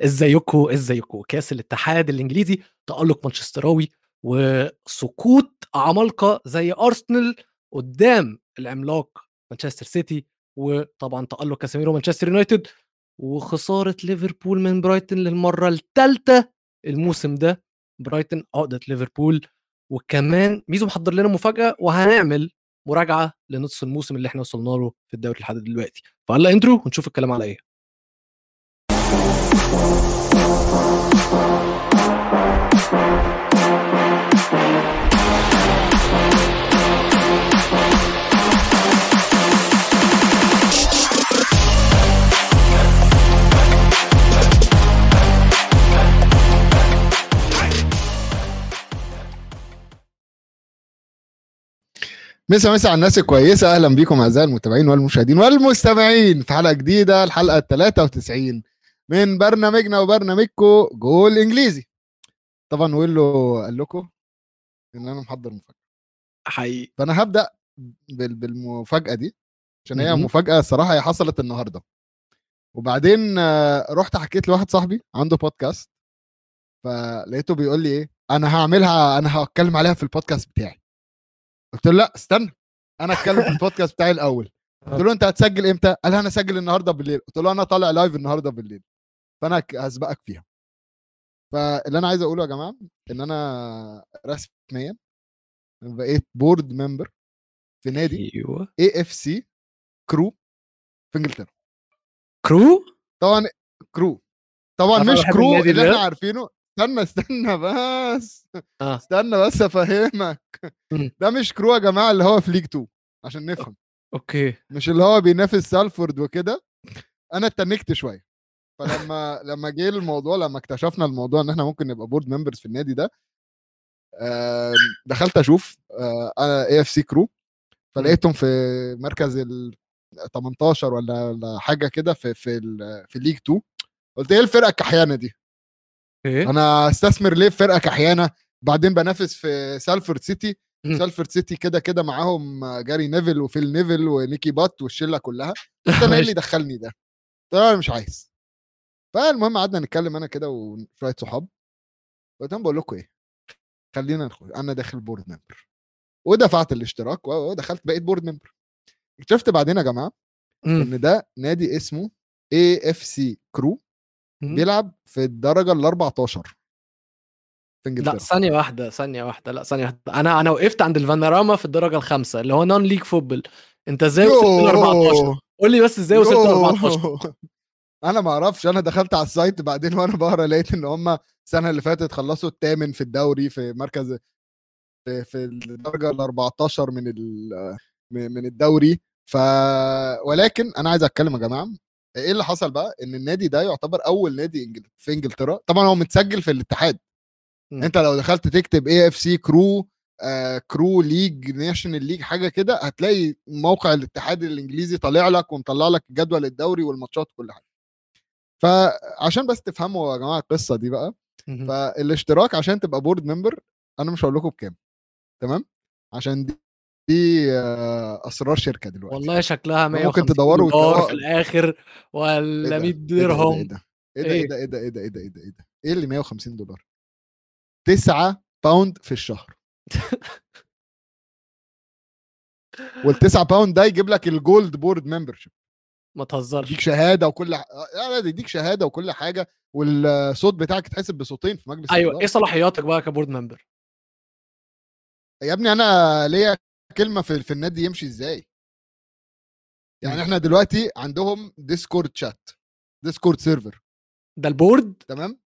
ازيكم ازيكم كاس الاتحاد الإنجليزي تألق مانشستراوي وسقوط عمالقة زي أرسنال قدام العملاق مانشستر سيتي وطبعا تألق كاسيميرو مانشستر يونايتد وخسارة ليفربول من برايتون للمرة الثالثه الموسم ده. برايتون عقده ليفربول وكمان ميزو محضر لنا مفاجأة وهنعمل مراجعة لنص الموسم اللي إحنا وصلنا له في الدوري لحد دلوقتي. فهلا إنترو ونشوف الكلام على إيه. مسا مسا على الناس الكويسة. أهلا بيكم أعزائي المتابعين والمشاهدين والمستمعين في حلقة جديدة الحلقة 93 من برنامجنا وبرنامجكم جول إنجليزي. طبعا ويلو قال لكم إن أنا محضر مفاجأة. حقيقي. فأنا هبدأ بال- بالمفاجأة دي عشان هي مهم. مفاجأة الصراحه هي حصلت النهارده. وبعدين آه، رحت حكيت لواحد صاحبي عنده بودكاست فلقيته بيقول لي إيه أنا هعملها أنا هتكلم عليها في البودكاست بتاعي. قلت له لا استنى. أنا أتكلم في البودكاست بتاعي الأول. قلت له أنت هتسجل إمتى؟ قال أنا هسجل النهارده بالليل. قلت له أنا طالع live النهارده بالليل. فأنا هسبقك فيها. فاللي أنا عايز أقوله يا جماعة إن أنا رسميا بقيت board member في نادي أيوه. AFC Crewe في إنجلترا. Crewe طبعا Crewe طبعا مش Crewe اللي. إحنا عارفينه. استنى استنى بس آه. استنى بس أفهمك. مم. ده مش Crewe يا جماعة اللي هو في League 2 عشان نفهم. okay. مش اللي هو بينافس سالفورد وكده. أنا اتنكت شوية. فلما لما جه الموضوع لما اكتشفنا الموضوع إن إحنا ممكن نبقى board members في النادي ده آم، دخلت أشوف آه، أنا AFC Crewe فلقيتهم في مركز ال 18 ولا حاجة كده في في في League 2 قلت إيه الفرقة الكحيانة دي؟ إيه؟ أنا أستثمر ليه في فرقة كحيانة بعدين بنافس في سالفورد سيتي. سالفورد سيتي كده كده معاهم جاري نيفل وفيل نيفل ونيكي بات والشلة كلها. أنا إيه اللي دخلني ده؟ له أنا مش عايز. فالمهم قعدنا نتكلم أنا كده وشوية صحاب. قلت لهم بقول لكم إيه؟ خلينا ندخل أنا داخل board member ودفعت الاشتراك ودخلت بقيت board member اكتشفت بعدين يا جماعة. إن ده نادي اسمه AFC Crewe. بيلعب في الدرجة ال 14 في إنجلترا. لا ثانية واحدة ثانية واحدة لا ثانية واحدة. أنا أنا وقفت عند الفانوراما في الدرجة الخامسة اللي هو non-league football أنت إزاي وصلت ل 14 قول لي بس إزاي وصلت ل 14 يوه. أنا ما أعرفش. أنا دخلت على ال site بعدين وأنا بقرأ لقيت إن هم السنة اللي فاتت خلصوا الثامن في الدوري في مركز في, في الدرجة ال 14 من ال- من الدوري. ف ولكن أنا عايز أتكلم يا جماعة إيه اللي حصل بقى؟ إن النادي ده يعتبر أول نادي في إنجلترا. طبعا هو متسجل في الاتحاد. مم. أنت لو دخلت تكتب AFC Crewe آه Crewe league national league حاجة كده هتلاقي موقع الاتحاد الإنجليزي طالع لك ومطلع لك جدول الدوري والماتشات وكل حاجة. فعشان بس تفهموا يا جماعة القصة دي بقى. فالاشتراك عشان تبقى board member أنا مش هقول لكم بكام تمام؟ عشان دي, آه، اسرار شركه دلوقتي والله شكلها ممكن 150 تدوروا دولار في الآخر إيه ولا ده؟ 100 إيه ده؟ إيه درهم ده إيه ده إيه إيه؟ ده إيه ده إيه ده إيه ده إيه ده إيه ده إيه اللي 150 دولار 9 pound في الشهر وال9 pound ده يجيب لك ال gold board membership ما تهزرش يديك شهاده وكل ح... لا لا ده يديك شهاده وكل حاجة والصوت بتاعك يتحسب بصوتين في مجلس أيوه الإدارة. إيه صلاحياتك بقى ك board member يا ابني أنا ليا كلمة في, في النادي يمشي إزاي؟ يعني. إحنا دلوقتي عندهم Discord chat Discord server ده ال board تمام؟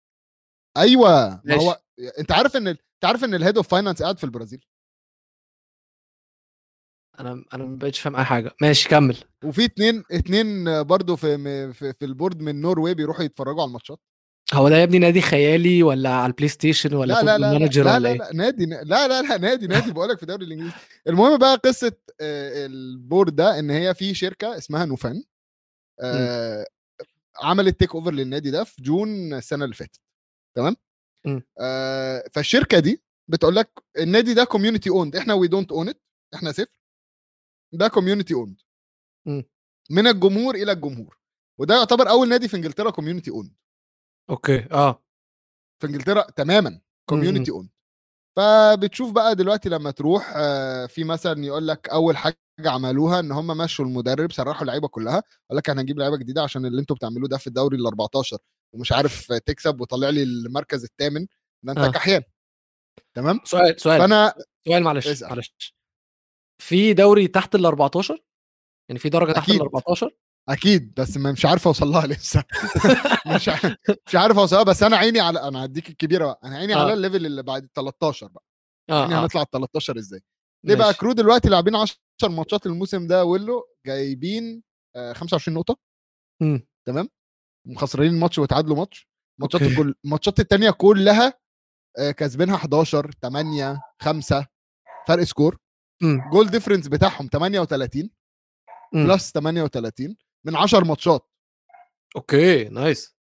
أيوه ما. هو أنت عارف إن أنت عارف إن ال head of finance قاعد في البرازيل؟ أنا أنا ما بقتش فاهم أي حاجة. ماشي كمل. وفي اتنين اتنين برضو في في, في ال board من Norway بيروحوا يتفرجوا على الماتشات. هو ده يا ابني نادي خيالي ولا على ال PlayStation ولا لا لا لا لا manager لا لا, إيه؟ لا نادي لا لا لا نادي نادي بقول لك في الدوري الإنجليزي. المهم بقى قصة آه، ال board ده إن هي في شركة اسمها نوفان آه، عملت takeover للنادي ده في June السنة اللي فاتت تمام. آه، فالشركة دي بتقول لك النادي ده community owned إحنا we don't own it إحنا صفر ده community owned. من الجمهور إلى الجمهور وده يعتبر أول نادي في إنجلترا community owned okay آه. في إنجلترا تماما community owned فبتشوف بقى دلوقتي لما تروح آه، في مثلا يقول لك أول حاجة عملوها إن هم مشوا المدرب سرحوا اللعيبة كلها قال لك إحنا هنجيب لعيبة جديدة عشان اللي أنتوا بتعملوه ده في الدوري ال 14 ومش عارف تكسب وطلع لي المركز الثامن ده أنت آه. كحيان. تمام؟ سؤال سؤال فأنا سؤال معلش اسأل. معلش. في دوري تحت ال 14 يعني في درجة تحت ال أكيد. 14 أكيد بس ما- مش عارف أوصل لها لسه مش ع- مش عارف اوصلها بس أنا عيني على أنا هديك الكبيرة بقى أنا عيني آه. على ال level اللي بعد ال 13 بقى آه يعني هنطلع ال 13 إزاي ليه بقى. Crewe دلوقتي لاعبين 10 ماتشات الموسم ده we lo جايبين آه، 25 نقطة مم. تمام مخسرين ماتش وتعادلوا ماتش ماتشات. الكل الماتشات التانية كلها آه، كاسبينها 11 8 5 فرق score مم. goal difference بتاعهم 38 مم. plus 38 من 10 ماتشات. okay nice.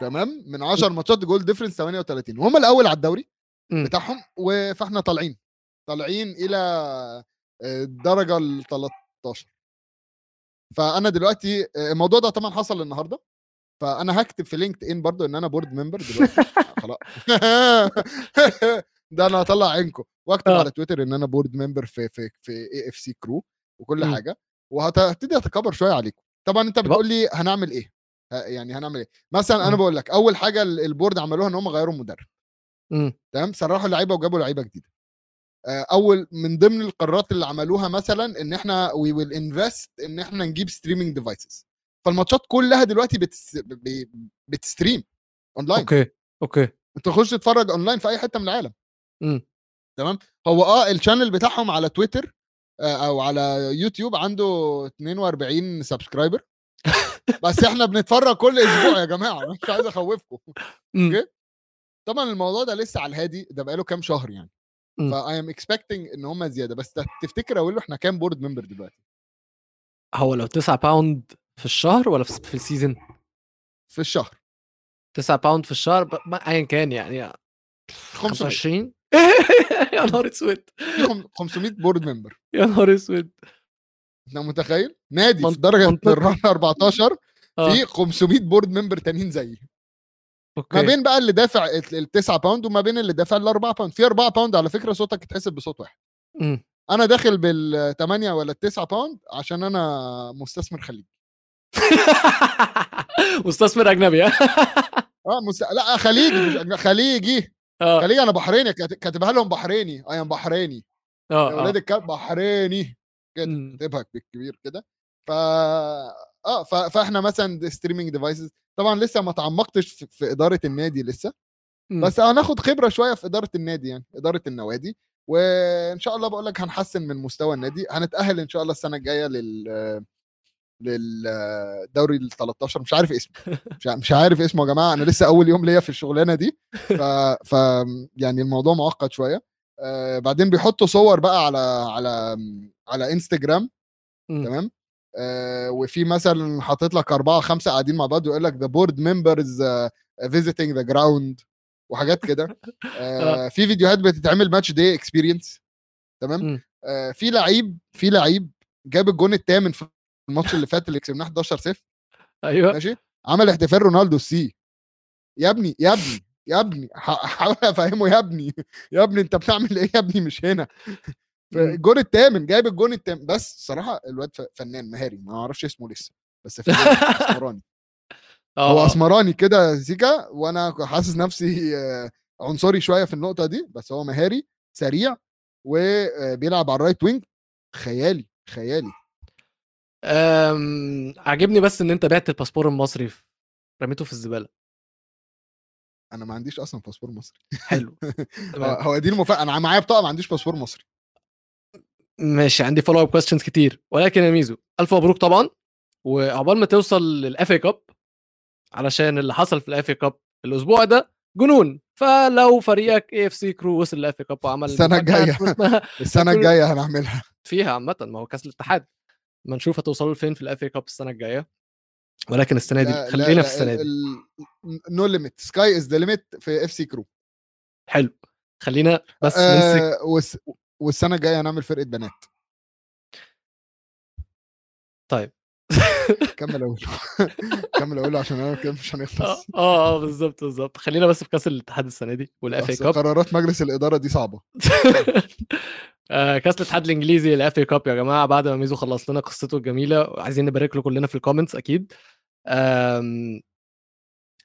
تمام؟ من 10 ماتشات goal difference 38 وهم الأول على الدوري مم. بتاعهم فإحنا طالعين. طالعين إلى آه، الدرجة ال 13 فأنا دلوقتي آه، الموضوع ده طبعا حصل النهارده. فأنا هكتب في LinkedIn برضو إن أنا board member دلوقتي. خلاص. ده أنا هطلع عينكم واكتب آه. على تويتر إن أنا board member في في في AFC Crewe وكل مم. حاجة. وهبتدي أتكبر شوية عليكم. طبعا أنت بتقول لي هنعمل إيه؟ يعني هنعمل إيه؟ مثلا أنا آه. بقول لك أول حاجة ال- البورد عملوها إن هم غيروا المدرب. مم. تمام؟ سرحوا اللعيبة وجابوا لعيبة جديدة. أول من ضمن القرارات اللي عملوها مثلا إن إحنا we will invest إن إحنا نجيب streaming devices فالماتشات كلها دلوقتي بتس... ب- بت stream online okay okay. أنت تخش تتفرج اونلاين في أي حتة من العالم. مم. هو آه ال channel بتاعهم على تويتر أو على يوتيوب عنده 42 subscriber بس إحنا بنتفرج كل أسبوع يا جماعة مش عايز أخوفكم. مم. okay. طبعا الموضوع ده لسه على الهادي ده بقاله كام شهر يعني. ف I'm expecting إن هم زيادة. بس تفتكر أقول له إحنا كام board member دلوقتي؟ هو لو 9 pound في الشهر ولا في ال season في الشهر. 9 pound في الشهر ايا كان يعني 500 25 يا نهار اسود. في خم- 500 board member يا نهار اسود. أنت متخيل؟ نادي في درجة منطقي. الرابع 14 آه. في 500 board member تانيين زيي. okay. ما بين بقى اللي دافع ال 9 pound وما بين اللي دافع ال 4 pound في 4 pound على فكرة صوتك يتحسب بصوت واحد. أنا داخل بال 8 ولا ال 9 pound عشان أنا مستثمر خليجي. مستثمر أجنبي؟ آه مست... لا خليجي مش أجنبي، خليجي. آه. خليجي أنا بحريني كات- كاتبها لهم بحريني. I am بحريني. يا آه ولاد آه. الكلب بحريني. كده مم. كاتبها بالكبير كده. ف آه ف... فإحنا مثلا streaming devices طبعا لسه ما تعمقتش في... في إدارة النادي لسه. مم. بس هناخد خبرة شوية في إدارة النادي يعني إدارة النوادي. وإن شاء الله بقول لك هنحسن من مستوى النادي. هنتأهل إن شاء الله السنة الجاية لل للدوري ال 13 مش عارف اسمه. مش عارف اسمه يا جماعة. أنا لسه أول يوم ليا في الشغلانة دي. ف... ف يعني الموضوع معقد شوية. آه بعدين بيحطوا صور بقى على على على انستجرام. تمام؟ آه وفي مثلا حاطط لك أربعة خمسة قاعدين مع بعض ويقول لك the board members visiting the ground وحاجات كده. آه في فيديوهات بتتعمل match day experience تمام. آه في لعيب في لعيب جاب الجون الثامن في الماتش اللي فات اللي كسبناه 11 0 أيوه. ماشي؟ عمل احتفال رونالدو ال سي. يا ابني يا ابني يا ابني حاول افهمه يا ابني يا ابني انت بتعمل إيه يا ابني مش هنا. الجون الثامن جايب الجون الثامن بس صراحة الواد فنان مهاري ما أعرفش اسمه لسه. بس فنان أسمراني. هو آه. أسمراني كده سيكا وأنا حاسس نفسي آه، عنصري شوية في النقطة دي. بس هو مهاري سريع وبيلعب على ال right wing. خيالي خيالي. عاجبني بس إن أنت بعت الباسبور المصري رميته في الزبالة. أنا ما عنديش أصلا باسبور مصري. حلو. هو دي المفاجاه أنا معايا بطاقة ما عنديش باسبور مصري. ماشي عندي follow up questions كتير. ولكن يا ميزو ألف مبروك طبعا. وعقبال ما توصل لل FA Cup علشان اللي حصل في ال FA Cup الأسبوع ده جنون. فلو فريقك AFC Crewe وصل لل FA Cup وعمل الجاية. اسمها السنة الجاية هنعملها. فيها عامة ما هو كأس الاتحاد. ما نشوف هتوصلوا لفين في ال FA Cup السنة الجاية. ولكن السنة دي خلينا في السنة دي. no limit sky is the limit في FC Crewe حلو. خلينا بس نمسك آه والس... والسنة الجاية هنعمل فرقة بنات. طيب. كمل أقول كمل أقول عشان أنا كده مش آه هنخلص. آه آه، بالظبط بالظبط. خلينا بس في كأس الاتحاد السنة دي وال FA Cup قرارات مجلس الإدارة دي صعبة. آه، كاس الاتحاد الإنجليزي ال FA Cup يا جماعة. بعد ما ميزو خلص لنا قصته الجميلة عايزين نبارك له كلنا في ال comments أكيد.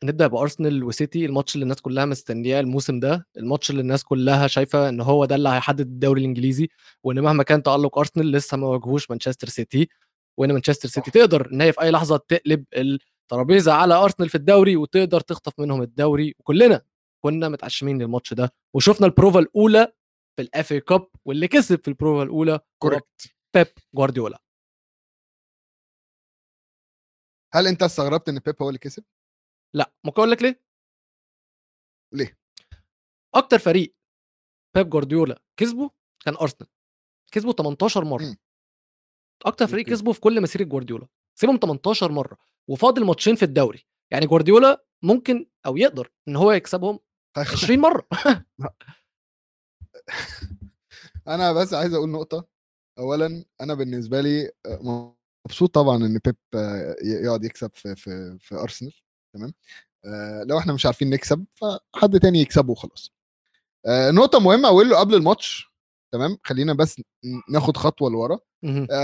نبدأ بأرسنال وسيتي. الماتش اللي الناس كلها مستنياه الموسم ده الماتش اللي الناس كلها شايفة إن هو ده اللي هيحدد الدوري الإنجليزي وإن مهما كان تألق أرسنال لسه ما واجهوش مانشستر سيتي وإن مانشستر سيتي. تقدر إن هي في أي لحظة تقلب الترابيزة على أرسنال في الدوري وتقدر تخطف منهم الدوري. وكلنا كنا متعشمين للماتش ده وشفنا البروفا الأولى في ال FA Cup واللي كسب في البروفا الأولى هو correct بيب جوارديولا. هل أنت استغربت إن بيب هو اللي كسب؟ لا. ممكن أقول لك ليه؟ ليه؟ أكتر فريق بيب جوارديولا كسبه كان أرسنال. كسبه 18 مرة. مم. أكتر فريق. كسبه في كل مسيرة جوارديولا. كسبهم 18 مرة وفاضل ماتشين في الدوري. يعني جوارديولا ممكن أو يقدر إن هو يكسبهم 20 مرة. أنا بس عايز أقول نقطة. اولا أنا بالنسبة لي آه، مبسوط طبعا إن بيب آه، يقعد يكسب في في في أرسنال تمام؟ آه، لو إحنا مش عارفين نكسب فحد تاني يكسبه وخلاص. نقطة مهمة أقول له قبل الماتش تمام؟ خلينا بس ناخد خطوة لورا.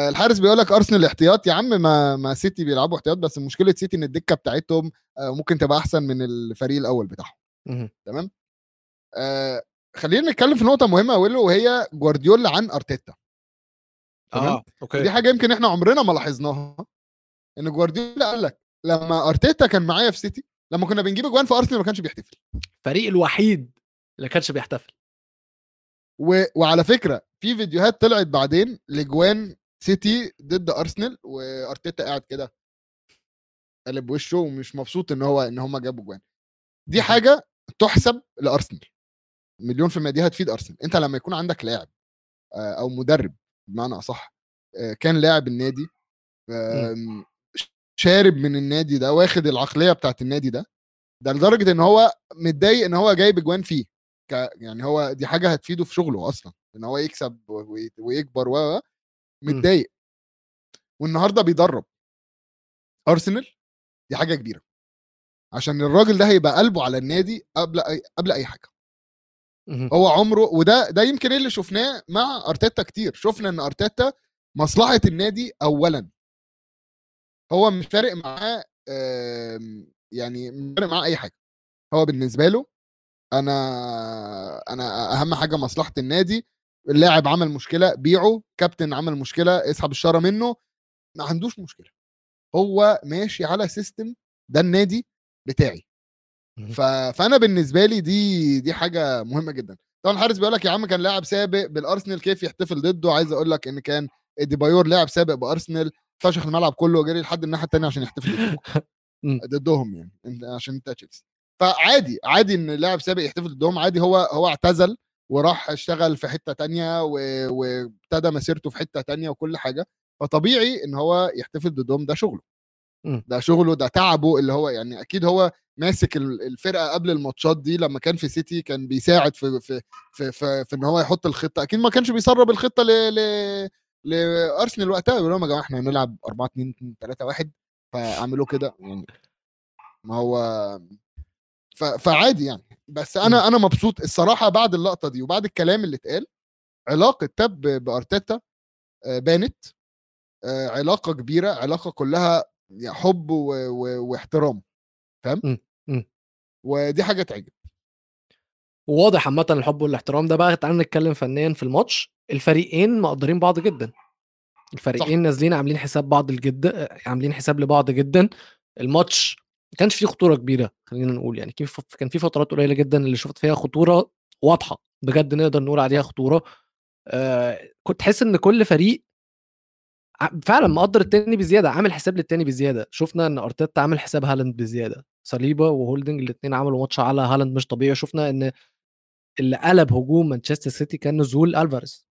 الحارس بيقول لك أرسنال احتياط. يا عم ما ما سيتي بيلعبوا احتياط بس مشكلة سيتي إن الدكة بتاعتهم ممكن تبقى أحسن من الفريق الأول بتاعهم. تمام؟ خلينا نتكلم في نقطة مهمة أقول له وهي جوارديولا عن أرتيتا. تمام؟ آه ودي okay حاجة يمكن إحنا عمرنا ما لاحظناها إن جوارديولا قال لك لما أرتيتا كان معايا في سيتي لما كنا بنجيب اجوان في أرسنال ما كانش بيحتفل. الفريق الوحيد اللي كانش بيحتفل. و... وعلى فكرة في فيديوهات طلعت بعدين لجوان سيتي ضد أرسنال وأرتيتا قاعد كده قلب وشه ومش مبسوط إن هو إن هم جابوا جوان. دي حاجة تحسب لأرسنال. مليون في المية دي هتفيد أرسنال. أنت لما يكون عندك لاعب آه، أو مدرب بمعنى أصح آه، كان لاعب النادي آم، شارب من النادي ده واخد العقلية بتاعت النادي ده ده لدرجة إن هو متضايق إن هو جايب أجوان فيه. ك يعني هو دي حاجة هتفيده في شغله أصلا إن هو يكسب وي- ويكبر و و- متضايق. والنهاردة بيدرب. أرسنال دي حاجة كبيرة. عشان الراجل ده هيبقى قلبه على النادي قبل أي قبل أي حاجة. هو عمره وده ده يمكن اللي شفناه مع أرتيتا كتير. شفنا إن أرتيتا مصلحة النادي اولا. هو مش فارق معاه يعني مش فارق معاه أي حاجة. هو بالنسبة له أنا أنا أهم حاجة مصلحة النادي. اللاعب عمل مشكلة بيعه. كابتن عمل مشكلة اسحب الشارة منه. ما عندوش مشكلة. هو ماشي على system ده النادي بتاعي. ف... فأنا بالنسبة لي دي دي حاجة مهمة جدا. طبعا الحارس بيقول لك يا عم كان لاعب سابق بالأرسنال كيف يحتفل ضده؟ عايز أقول لك إن كان أديبايور لاعب سابق بأرسنال فشخ الملعب كله وجري لحد الناحية الثانية عشان يحتفل ضدهم يعني عشان انت تشيلسي. فعادي عادي إن لاعب سابق يحتفل ضدهم عادي هو هو اعتزل وراح اشتغل في حتة تانية وابتدى مسيرته في حتة تانية وكل حاجة. فطبيعي إن هو يحتفل ضدهم ده شغله. ده شغله ده تعبه اللي هو يعني أكيد هو ماسك ال- الفرقة قبل الماتشات دي لما كان في سيتي كان بيساعد في في في, في, في إن هو يحط الخطة. أكيد ما كانش بيسرب الخطة ل ل لأرسنال وقتها يقول لهم يا جماعة إحنا هنلعب 4 2 3 1 فاعملوا كده. يعني ما هو ف... فعادي يعني. بس أنا أنا مبسوط الصراحة بعد اللقطة دي وبعد الكلام اللي اتقال علاقة تب بأرتيتا آه، بانت آه، علاقة كبيرة علاقة كلها حب و... و... واحترام. فاهم؟ مم. مم. ودي حاجة تعجب. وواضح عامة الحب والاحترام ده بقى تعالى نتكلم فنيا في الماتش. الفريقين مقدرين بعض جدا. الفريقين نازلين عاملين حساب بعض الجد عاملين حساب لبعض جدا. الماتش ما كانش فيه خطورة كبيرة خلينا نقول يعني. كان في- فترات قليلة جدا اللي شفت فيها خطورة واضحة. بجد نقدر نقول عليها خطورة. آه كنت تحس إن كل فريق فعلا مقدر التاني بزيادة عامل حساب للتاني بزيادة. شفنا إن أرتيتا عامل حساب هالاند بزيادة. صليبا وهولدنج الاثنين عملوا ماتش على هالاند مش طبيعي. شفنا إن اللي قلب هجوم مانشستر سيتي كان نزول ألفاريز.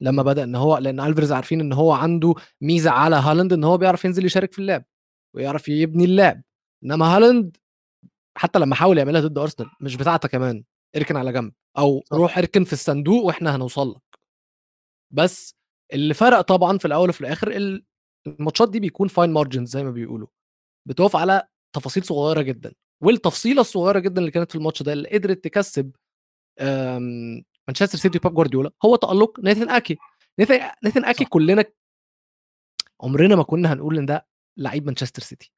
لما بدأ إن هو لأن ألفاريز عارفين إن هو عنده ميزة على هالاند إن هو بيعرف ينزل يشارك في اللعب ويعرف يبني اللعب. إنما هالاند حتى لما حاول يعملها ضد أرسنال مش بتاعتك كمان إركن على جنب أو صح. روح إركن في الصندوق وإحنا هنوصل لك. بس اللي فرق طبعا في الأول وفي الآخر ال- الماتشات دي بيكون fine margins زي ما بيقولوا. بتقف على تفاصيل صغيرة جدا والتفصيلة الصغيرة جدا اللي كانت في الماتش ده اللي قدرت تكسب آمم، مانشستر سيتي وبيب جوارديولا هو تألق ناثن أكي. ناثان ناثان أكي صح. كلنا عمرنا ما كنا هنقول إن ده لعيب مانشستر سيتي.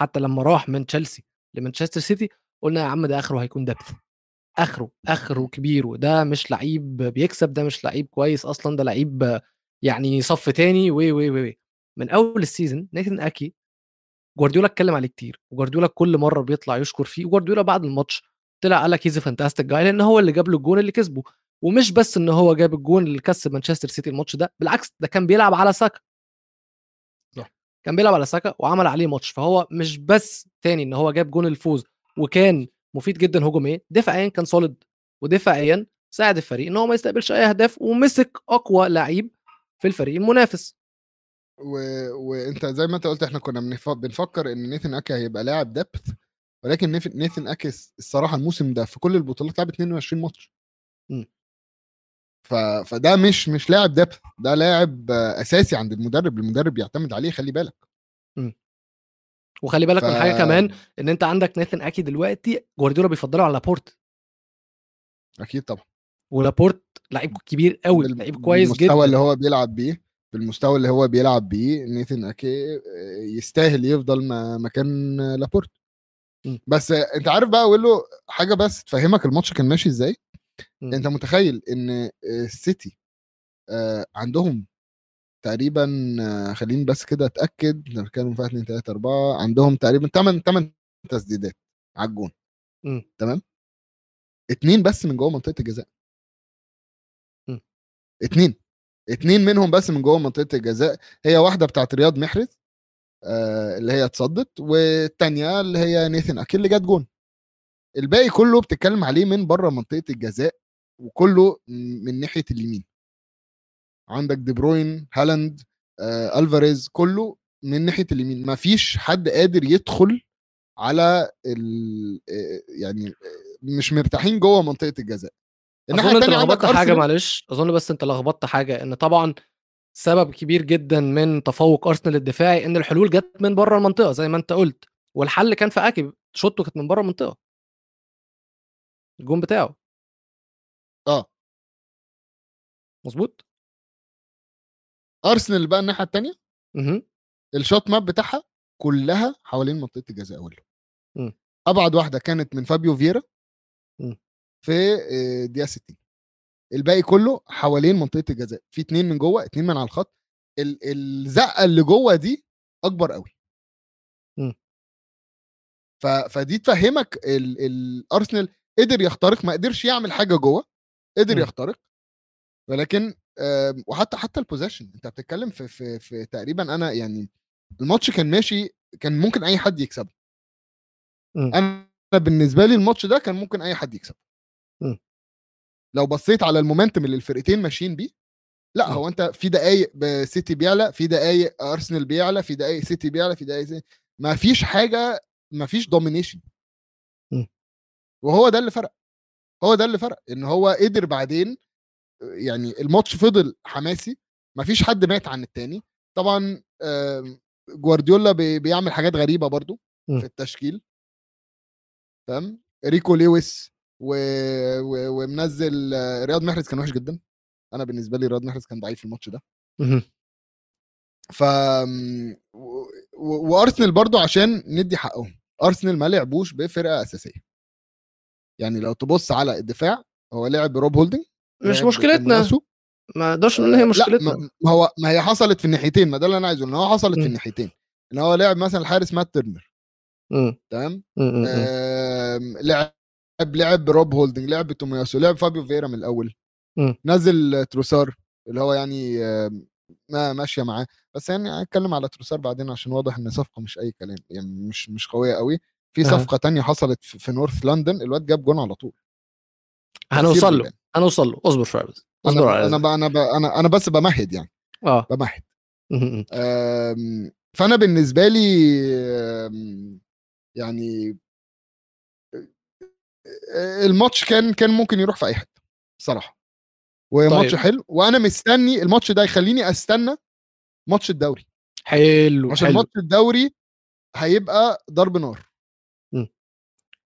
حتى لما راح من تشيلسي لمانشستر سيتي قلنا يا عم ده آخره هيكون depth آخره آخره كبير وده مش لعيب بيكسب ده مش لعيب كويس أصلا ده لعيب يعني صف تاني وي وي وي من أول ال season ناثان أكي جوارديولا اتكلم عليه كتير وجوارديولا كل مرة بيطلع يشكر فيه وجوارديولا بعد الماتش طلع قال لك he's fantastic جاي لأن هو اللي جاب له الجون اللي كسبه. ومش بس إن هو جاب الجون اللي كسب مانشستر سيتي الماتش ده بالعكس ده كان بيلعب على ساكا. صح. كان بيلعب على ساكا وعمل عليه ماتش فهو مش بس تاني إن هو جاب جون الفوز وكان مفيد جدا هجوميا دفاعيا كان solid ودفاعيا ساعد الفريق إن هو ما يستقبلش أي أهداف ومسك أقوى لعيب في الفريق المنافس. و... وانت زي ما انت قلت إحنا كنا بنف... بنفكر ان نيثان أكي هيبقى لاعب depth ولكن نيث- نيثن أكي الصراحة الموسم ده في كل البطولات لعب 22 ماتش. ف... فده مش مش لاعب دبث ده لاعب أساسي عند المدرب المدرب بيعتمد عليه خلي بالك. وخلي بالك ف... من حاجة كمان إن أنت عندك ناثن أكي دلوقتي جوارديولا بيفضله على لابورت. أكيد طبعا. ولابورت لعيب كبير قوي لعيب كويس جدا. اللي هو بيلعب بيه. بالمستوى اللي هو بيلعب بيه نيثن أكي آه، يستاهل يفضل مكان لابورت. بس أنت عارف بقى أقول له حاجة بس تفهمك الماتش كان ماشي إزاي. أنت متخيل إن آه، السيتي آه، عندهم تقريبا خليني بس كده أتأكد بنتكلم في 1 2 3 4 عندهم تقريبا 8 8 تسديدات على الجون. تمام اتنين بس من جوه منطقة الجزاء مم. اتنين اتنين منهم بس من جوه منطقة الجزاء هي واحدة بتاعت رياض محرز آه اللي هي اتصدت والتانية اللي هي نيثن أكيل اللي جت جون. الباقي كله بتتكلم عليه من بره منطقة الجزاء وكله من ناحية اليمين. عندك دي بروين هالاند آه ألفاريز كله من ناحية اليمين. ما فيش حد قادر يدخل على ال آه، يعني مش مرتاحين جوه منطقة الجزاء. الناحية الثانية عندك لخبطت حاجة معلش. أظن بس أنت لخبطت حاجة إن طبعا سبب كبير جدا من تفوق أرسنال الدفاعي إن الحلول جت من بره المنطقة زي ما أنت قلت والحل كان في اكي شوطه كانت من بره المنطقة. الجون بتاعه. آه. مظبوط أرسنال بقى الناحية الثانية. الشوت ماب بتاعها كلها حوالين منطقة الجزاء اول مم. أبعد واحدة كانت من فابيو فيرا مم. في آه، دقيقة 60 الباقي كله حوالين منطقة الجزاء في اتنين من جوه اتنين من على الخط ال- الزقة اللي جوه دي أكبر قوي. ف... فدي تفهمك ال... الارسنال قدر يخترق ما قدرش يعمل حاجة جوه قدر مم. يخترق ولكن وحتى حتى ال position انت بتتكلم في, في في تقريبا أنا يعني الماتش كان ماشي كان ممكن أي حد يكسبه. أنا بالنسبة لي الماتش ده كان ممكن أي حد يكسبه. لو بصيت على ال momentum اللي الفرقتين ماشيين بيه لا. هو أنت في دقايق سيتي بيعلى في دقايق أرسنال بيعلى في دقايق سيتي بيعلى في دقايق سيتي. ما فيش حاجة ما فيش domination. وهو ده اللي فرق هو ده اللي فرق إن هو قدر بعدين يعني الماتش فضل حماسي ما فيش حد مات عن التاني طبعا جوارديولا بي- بيعمل حاجات غريبة برضو. في التشكيل تمام ريكو لويس و... و... ومنزل آه، رياض محرز كان وحش جدا أنا بالنسبة لي رياض محرز كان ضعيف في الماتش ده. ف و... و... وأرسنال برضو عشان ندي حقهم أرسنال ما لعبوش بفرقة أساسية يعني لو تبص على الدفاع هو لعب روب هولدنج مش لعب مشكلتنا. ما نقدرش نقول إن هي لا مشكلتنا ما ما هو ما هي حصلت في الناحيتين ما ده اللي أنا عايزه إن هو حصلت في مم. الناحيتين إن هو لعب مثلا الحارس مات ترنر. تمام مم. مم. لعب لعب روب هولدنج لعب تومياسو لعب فابيو فييرا من الأول. مم. نزل تروسار اللي هو يعني ما ماشية معاه. بس يعني هنتكلم على تروسار بعدين عشان واضح إن صفقة مش أي كلام يعني مش مش قوية قوي. في. صفقة تانية حصلت في نورث لندن الواد جاب جون على طول. هنوصل له. هنوصل له. اصبر شوية بس اصبر أنا أنا أنا أنا أنا بس بمهد يعني. آه. بمهد. فأنا بالنسبة لي يعني الماتش كان كان ممكن يروح في أي حتة صراحة وماتش طيب. حلو. وأنا مستني الماتش ده يخليني أستنى ماتش الدوري. حلو عشان ماتش الدوري هيبقى ضرب نار.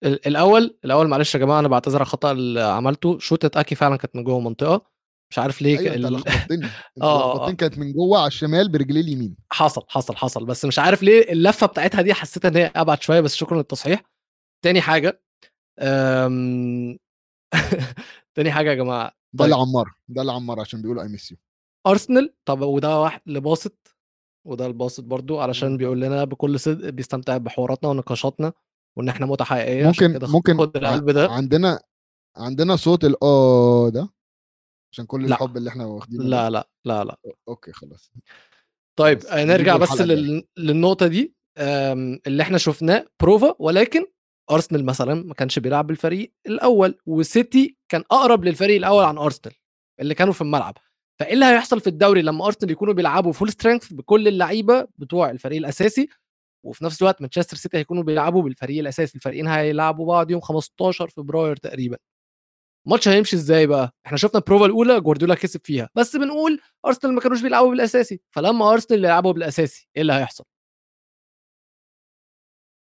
ال- الأول الأول معلش يا جماعة أنا بعتذر على الخطأ اللي عملته. شوتة أكي فعلا كانت من جوه المنطقة. مش عارف ليه أنت ال- لخبطتني. أنت آه، آه. لخبطتني كانت من جوه على الشمال برجليه اليمين. حصل حصل حصل. بس مش عارف ليه اللفة بتاعتها دي حسيت إن هي أبعد شوية بس شكرا للتصحيح. تاني حاجة. تاني حاجة يا جماعة ده اللي طيب عمار ده اللي عمار عشان بيقولوا I miss you ارسنال طب وده واحد اللي باسط وده الباسط برضو علشان. بيقول لنا بكل صدق بيستمتع بحواراتنا ونقاشاتنا وإن إحنا متعه حقيقيه عشان ممكن ممكن خد القلب ده عندنا عندنا صوت الاه ده عشان كل لأ. الحب اللي إحنا واخدينه. لأ لأ لأ لأ okay خلاص طيب خلاص، نرجع بس. لل... للنقطة دي آم، اللي إحنا شفناه بروفا ولكن أرسنال مثلا ما كانش بيلعب بالفريق الأول وسيتي كان أقرب للفريق الأول عن أرسنال اللي كانوا في الملعب. فإيه اللي هيحصل في الدوري لما أرسنال يكونوا بيلعبوا full strength بكل اللعيبة بتوع الفريق الأساسي وفي نفس الوقت مانشستر سيتي هيكونوا بيلعبوا بالفريق الأساسي الفريقين هيلعبوا بعض يوم 15 فبراير تقريبا. الماتش هيمشي إزاي بقى؟ إحنا شفنا البروفا الأولى جوارديولا كسب فيها بس بنقول أرسنال ما كانوش بيلعبوا بالأساسي. فلما أرسنال يلعبوا بالأساسي إيه اللي هيحصل؟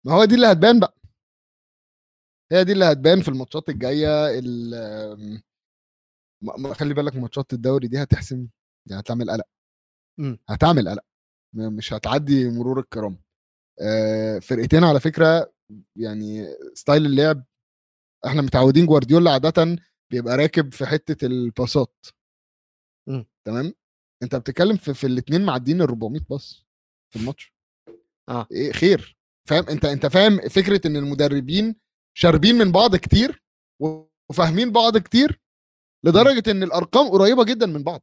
ما هو دي اللي هتبان بقى. هي دي اللي هتبان في الماتشات الجاية خلي بالك ماتشات الدوري دي هتحسم يعني هتعمل قلق. مم. هتعمل قلق. مش هتعدي مرور الكرام. فرقتين على فكرة يعني ستايل اللعب إحنا متعودين جوارديولا عادة بيبقى راكب في حتة الباصات. مم. تمام؟ انت بتتكلم في, في الاثنين معديين ال 400 باص في الماتش. آه. إيه خير. فاهم؟ انت انت فاهم فكرة إن المدربين شاربين من بعض كتير وفاهمين بعض كتير لدرجة إن الأرقام قريبة جدا من بعض.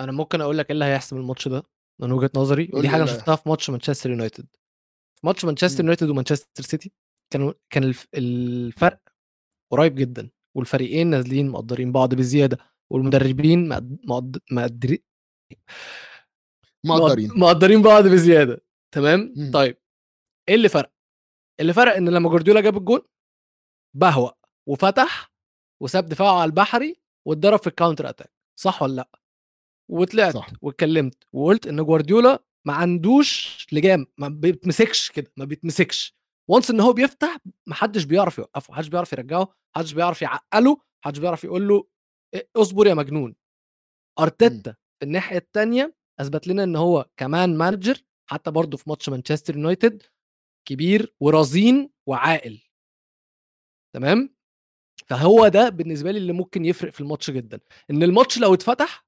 أنا ممكن أقول لك إيه اللي هيحسم الماتش ده؟ من وجهة نظري ودي حاجة إيه أنا شفتها في ماتش مانشستر يونايتد. ماتش مانشستر. يونايتد ومانشستر سيتي كان الف- الفرق قريب جدا والفريقين نازلين مقدرين بعض بزيادة والمدربين مقد- مقد- مقدرين مقدرين. مقدرين بعض بزيادة تمام؟ مم. طيب إيه اللي فرق؟ اللي فرق إن لما جوارديولا جاب الجول بهوأ وفتح وساب دفاعه على البحري واتضرب في ال counter attack صح ولا لأ؟ وطلعت صح. واتكلمت وقلت إن جوارديولا ما عندوش لجام ما بيتمسكش كده ما بيتمسكش. وانس إن هو بيفتح ما حدش بيعرف يوقفه حدش بيعرف يرجعه حدش بيعرف يعقله حدش بيعرف يقول له اصبر يا مجنون. أرتيتا في الناحية الثانية أثبت لنا إن هو كمان manager حتى برضه في ماتش مانشستر يونايتد كبير ورزين وعاقل. تمام؟ فهو ده بالنسبة لي اللي ممكن يفرق في الماتش جدا. إن الماتش لو اتفتح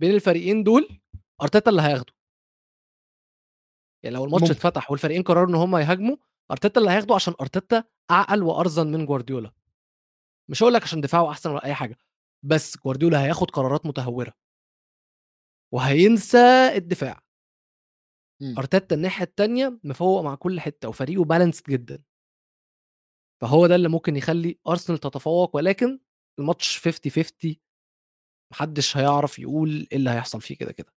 بين الفريقين دول أرتيتا اللي هياخده. يعني لو الماتش ممكن. اتفتح والفريقين قرروا إن هم يهاجموا أرتيتا اللي هياخده عشان أرتيتا أعقل وأرزن من جوارديولا. مش هقول لك عشان دفاعه أحسن ولا أي حاجة بس جوارديولا هياخد قرارات متهورة. وهينسى الدفاع. أرتيتا الناحية الثانية مفوق مع كل حتة وفريقه بالانسد جدا. فهو ده اللي ممكن يخلي أرسنال تتفوق ولكن الماتش 50 50 محدش هيعرف يقول إيه اللي هيحصل فيه كده كده.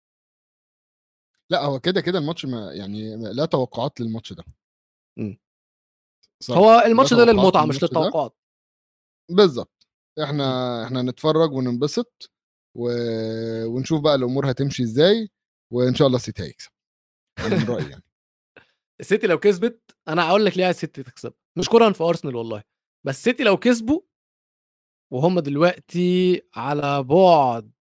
لأ هو كده كده الماتش ما يعني لا توقعات للماتش ده. مم. صح. هو الماتش ده للمتعة مش. للتوقعات. بالظبط إحنا إحنا نتفرج وننبسط و... ونشوف بقى الأمور هتمشي إزاي وإن شاء الله السيتي هيكسب. من رأيي يعني. السيتي لو كسبت أنا هقول لك ليه السيتي تكسب. مش كرها في أرسنال والله. بس السيتي لو كسبوا وهم دلوقتي على بعد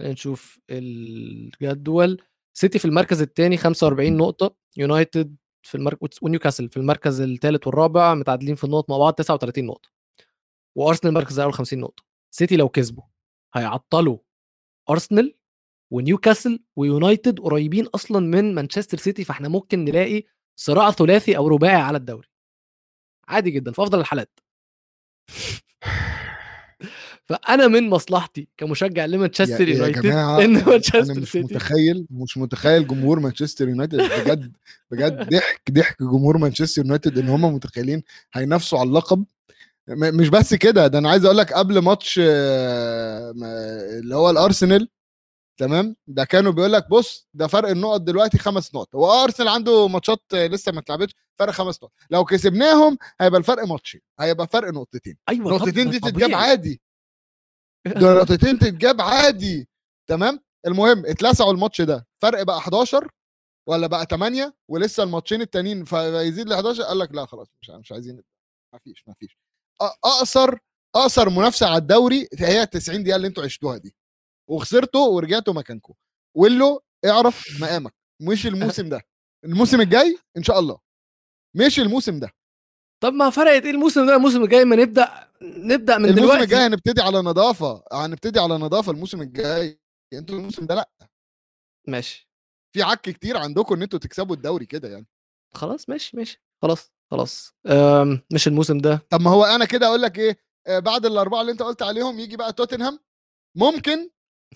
نشوف الجدول. سيتي في المركز الثاني 45 نقطة يونايتد في المركز ونيوكاسل في المركز الثالث والرابع متعادلين في النقط مع بعض 39 نقطة. وأرسنال المركز الأول 50 نقطة. سيتي لو كسبوا هيعطلوا أرسنال ونيوكاسل ويونايتد قريبين أصلا من مانشستر سيتي فإحنا ممكن نلاقي صراع ثلاثي أو رباعي على الدوري. عادي جدا في أفضل الحالات. فأنا من مصلحتي كمشجع لمانشستر يونايتد إن مانشستر مش سيتي. متخيل مش متخيل جمهور مانشستر يونايتد. بجد بجد ضحك ضحك جمهور مانشستر يونايتد إن هم متخيلين هينافسوا على اللقب. مش بس كده ده أنا عايز أقول لك قبل ماتش آه، اللي هو الأرسنال تمام؟ ده كانوا بيقول لك بص ده فرق النقط دلوقتي خمس نقط. هو أرسنال عنده ماتشات آه، لسه ما اتلعبتش فرق خمس نقط. لو كسبناهم هيبقى الفرق ماتشين هيبقى فرق نقطتين. أيوه نقطتين دي. تتجاب عادي. ده نقطتين تتجاب عادي. تمام؟ المهم اتلسعوا الماتش ده. فرق بقى 11 ولا بقى 8 ولسه الماتشين التانيين فيزيد ل 11 قال لك لا خلاص مش مش عايزين ما فيش ما فيش. أقصر أقصر منافسة على الدوري هي ال 90 دقيقة اللي أنتوا عشتوها دي. وخسرتوا ورجعتوا مكانكم ويلو اعرف مقامك. مش الموسم ده. الموسم الجاي إن شاء الله. مش الموسم ده. طب ما فرقت. إيه الموسم ده؟ الموسم الجاي ما نبدأ نبدأ من الموسم دلوقتي. الجاي هنبتدي على نظافة. هنبتدي على نظافة الموسم الجاي. أنتوا الموسم ده لأ. ماشي. في عك كتير عندكم إن أنتوا تكسبوا الدوري كده يعني. خلاص ماشي ماشي. خلاص خلاص. مش الموسم ده. طب ما هو أنا كده أقول لك إيه؟ آه، بعد الأربعة اللي أنت قلت عليهم يجي بقى توتنهام. ممكن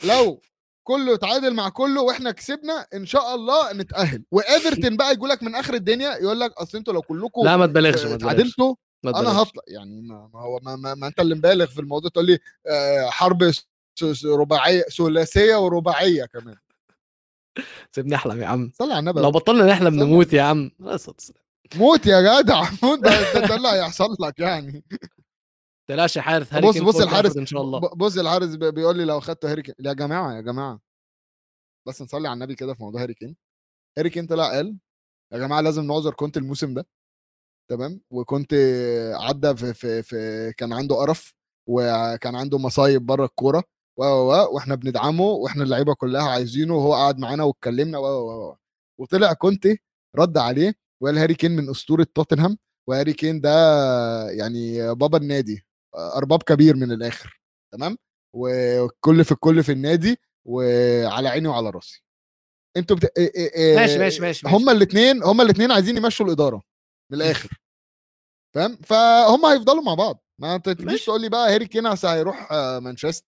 لو كله تعادل مع كله وإحنا كسبنا إن شاء الله نتأهل. وإيفرتون بقى يقول لك من آخر الدنيا يقول لك أصل أنتوا لو كلكم لا ما تبالغش ما تبالغش. تعادلتوا ما أنا. هطلع. يعني ما, هو ما, ما, ما أنت اللي مبالغ في الموضوع تقول لي آه، حرب رباعية ثلاثية ورباعية كمان. سيبني أحلم يا عم. صلي على النبي لو بطلنا نحلم. نموت يا عم موت يا جدع. موت ده, ده, ده اللي هيحصل لك يعني. تلاش يا حارس هاري بص بص الحارس إن شاء الله. بص الحارس بي- بيقول لي لو خدته هاري كين يا جماعة يا جماعة. بس نصلي على النبي كده في موضوع هاري كين هاري كين طلع قال يا جماعة لازم نعذر كنت الموسم ده. تمام؟ وكنت عدى في, في, في كان عنده قرف وكان عنده مصايب بره الكورة. و و وإحنا بندعمه وإحنا اللعيبة كلها عايزينه وهو قعد معانا واتكلمنا و و وطلع كنت رد عليه وقال هاري كين من أسطورة توتنهام وهاري كين ده يعني بابا النادي. أرباب كبير من الآخر تمام؟ وكل في الكل في النادي وعلى عيني وعلى راسي. أنتوا بت... إيه إيه إيه ماشي ماشي ماشي. هما الاثنين هما الاثنين عايزين يمشوا الإدارة من الآخر فاهم فهم هيفضلوا مع بعض. ما انت تجيش. تقول لي بقى هاري كين هيروح مانشستر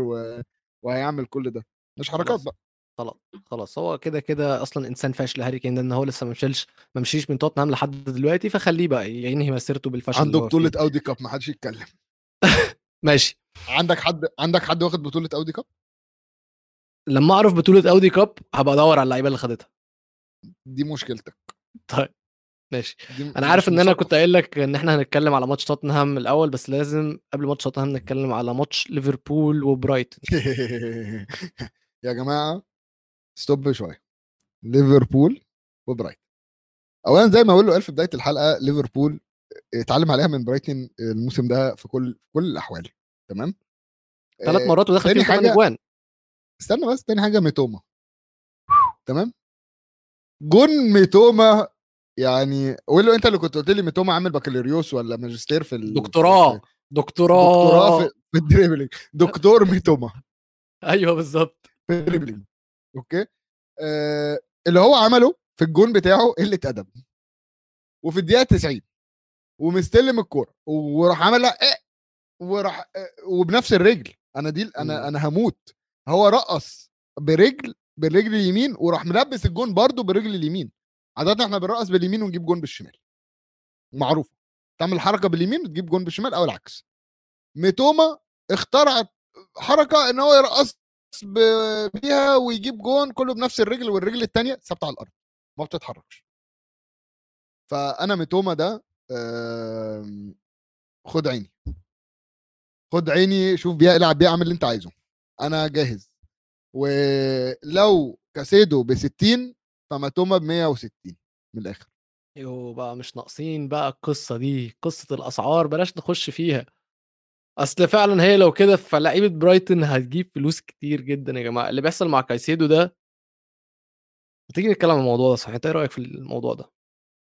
و... وهيعمل كل ده. مش حركات. بقى. خلاص خلاص هو كده كده أصلا إنسان فاشل هاري كين ده إن هو لسه ما مشيلش ما مشيش من توتنهام لحد دلوقتي فخليه بقى ينهي مسيرته بالفشل عنده. بطولة Audi Cup ما حدش يتكلم. ماشي. عندك حد عندك حد واخد بطولة Audi Cup؟ لما أعرف بطولة Audi Cup هبقى أدور على اللعيبة اللي خدتها. دي مشكلتك. طيب ماشي. أنا عارف إن أنا. كنت قايل لك إن إحنا هنتكلم على ماتش توتنهام الأول بس لازم قبل ماتش توتنهام نتكلم على ماتش ليفربول وبرايتون. يا جماعة stop شوية. ليفربول وبرايتون اولا زي ما أقول له قال في بداية الحلقة ليفربول اتعلم عليها من برايتون الموسم ده في كل في كل الأحوال. تمام؟ ثلاث آه، مرات ودخل فيهم ثمان اجوان استنى بس تاني حاجة ميتوما. تمام؟ جون ميتوما يعني قول له أنت اللي كنت قلت لي ميتوما عامل بكالوريوس ولا ماجستير في ال- دكتوراه دكتوراه. دكتوراه في, في ال dribbling. دكتور ميتوما. أيوه بالظبط. في ال dribbling. Okay؟ آه اللي هو عمله في الجون بتاعه قلة أدب. وفي الدقيقة 90 ومستلم الكورة. وراح عملها إيه؟ وراح آه، وبنفس الرجل. أنا دي أنا مم. أنا هموت. هو رقص برجل بالرجل اليمين وراح ملبس الجون برضه بالرجل اليمين. عاده إحنا بنرقص باليمين ونجيب جون بالشمال. معروفة. تعمل حركة باليمين وتجيب جون بالشمال أو العكس. ميتوما اخترعت حركة إن هو يرقص بيها ويجيب جون كله بنفس الرجل والرجل الثانية ثابتة على الأرض ما بتتحركش. فأنا ميتوما ده آم، خد عيني. خد عيني شوف بيها العب بيها اعمل اللي أنت عايزه. أنا جاهز. ولو كاسيدو ب 60 فميتوما ب 160 من الآخر. يوه بقى مش ناقصين بقى القصة دي. قصة الأسعار بلاش نخش فيها. أصل فعلا هي لو كده فلعيبة برايتون هتجيب فلوس كتير جدا يا جماعة. اللي بيحصل مع كايسيدو ده تيجي نتكلم عن الموضوع ده صحيح؟ أنت إيه رأيك في الموضوع ده؟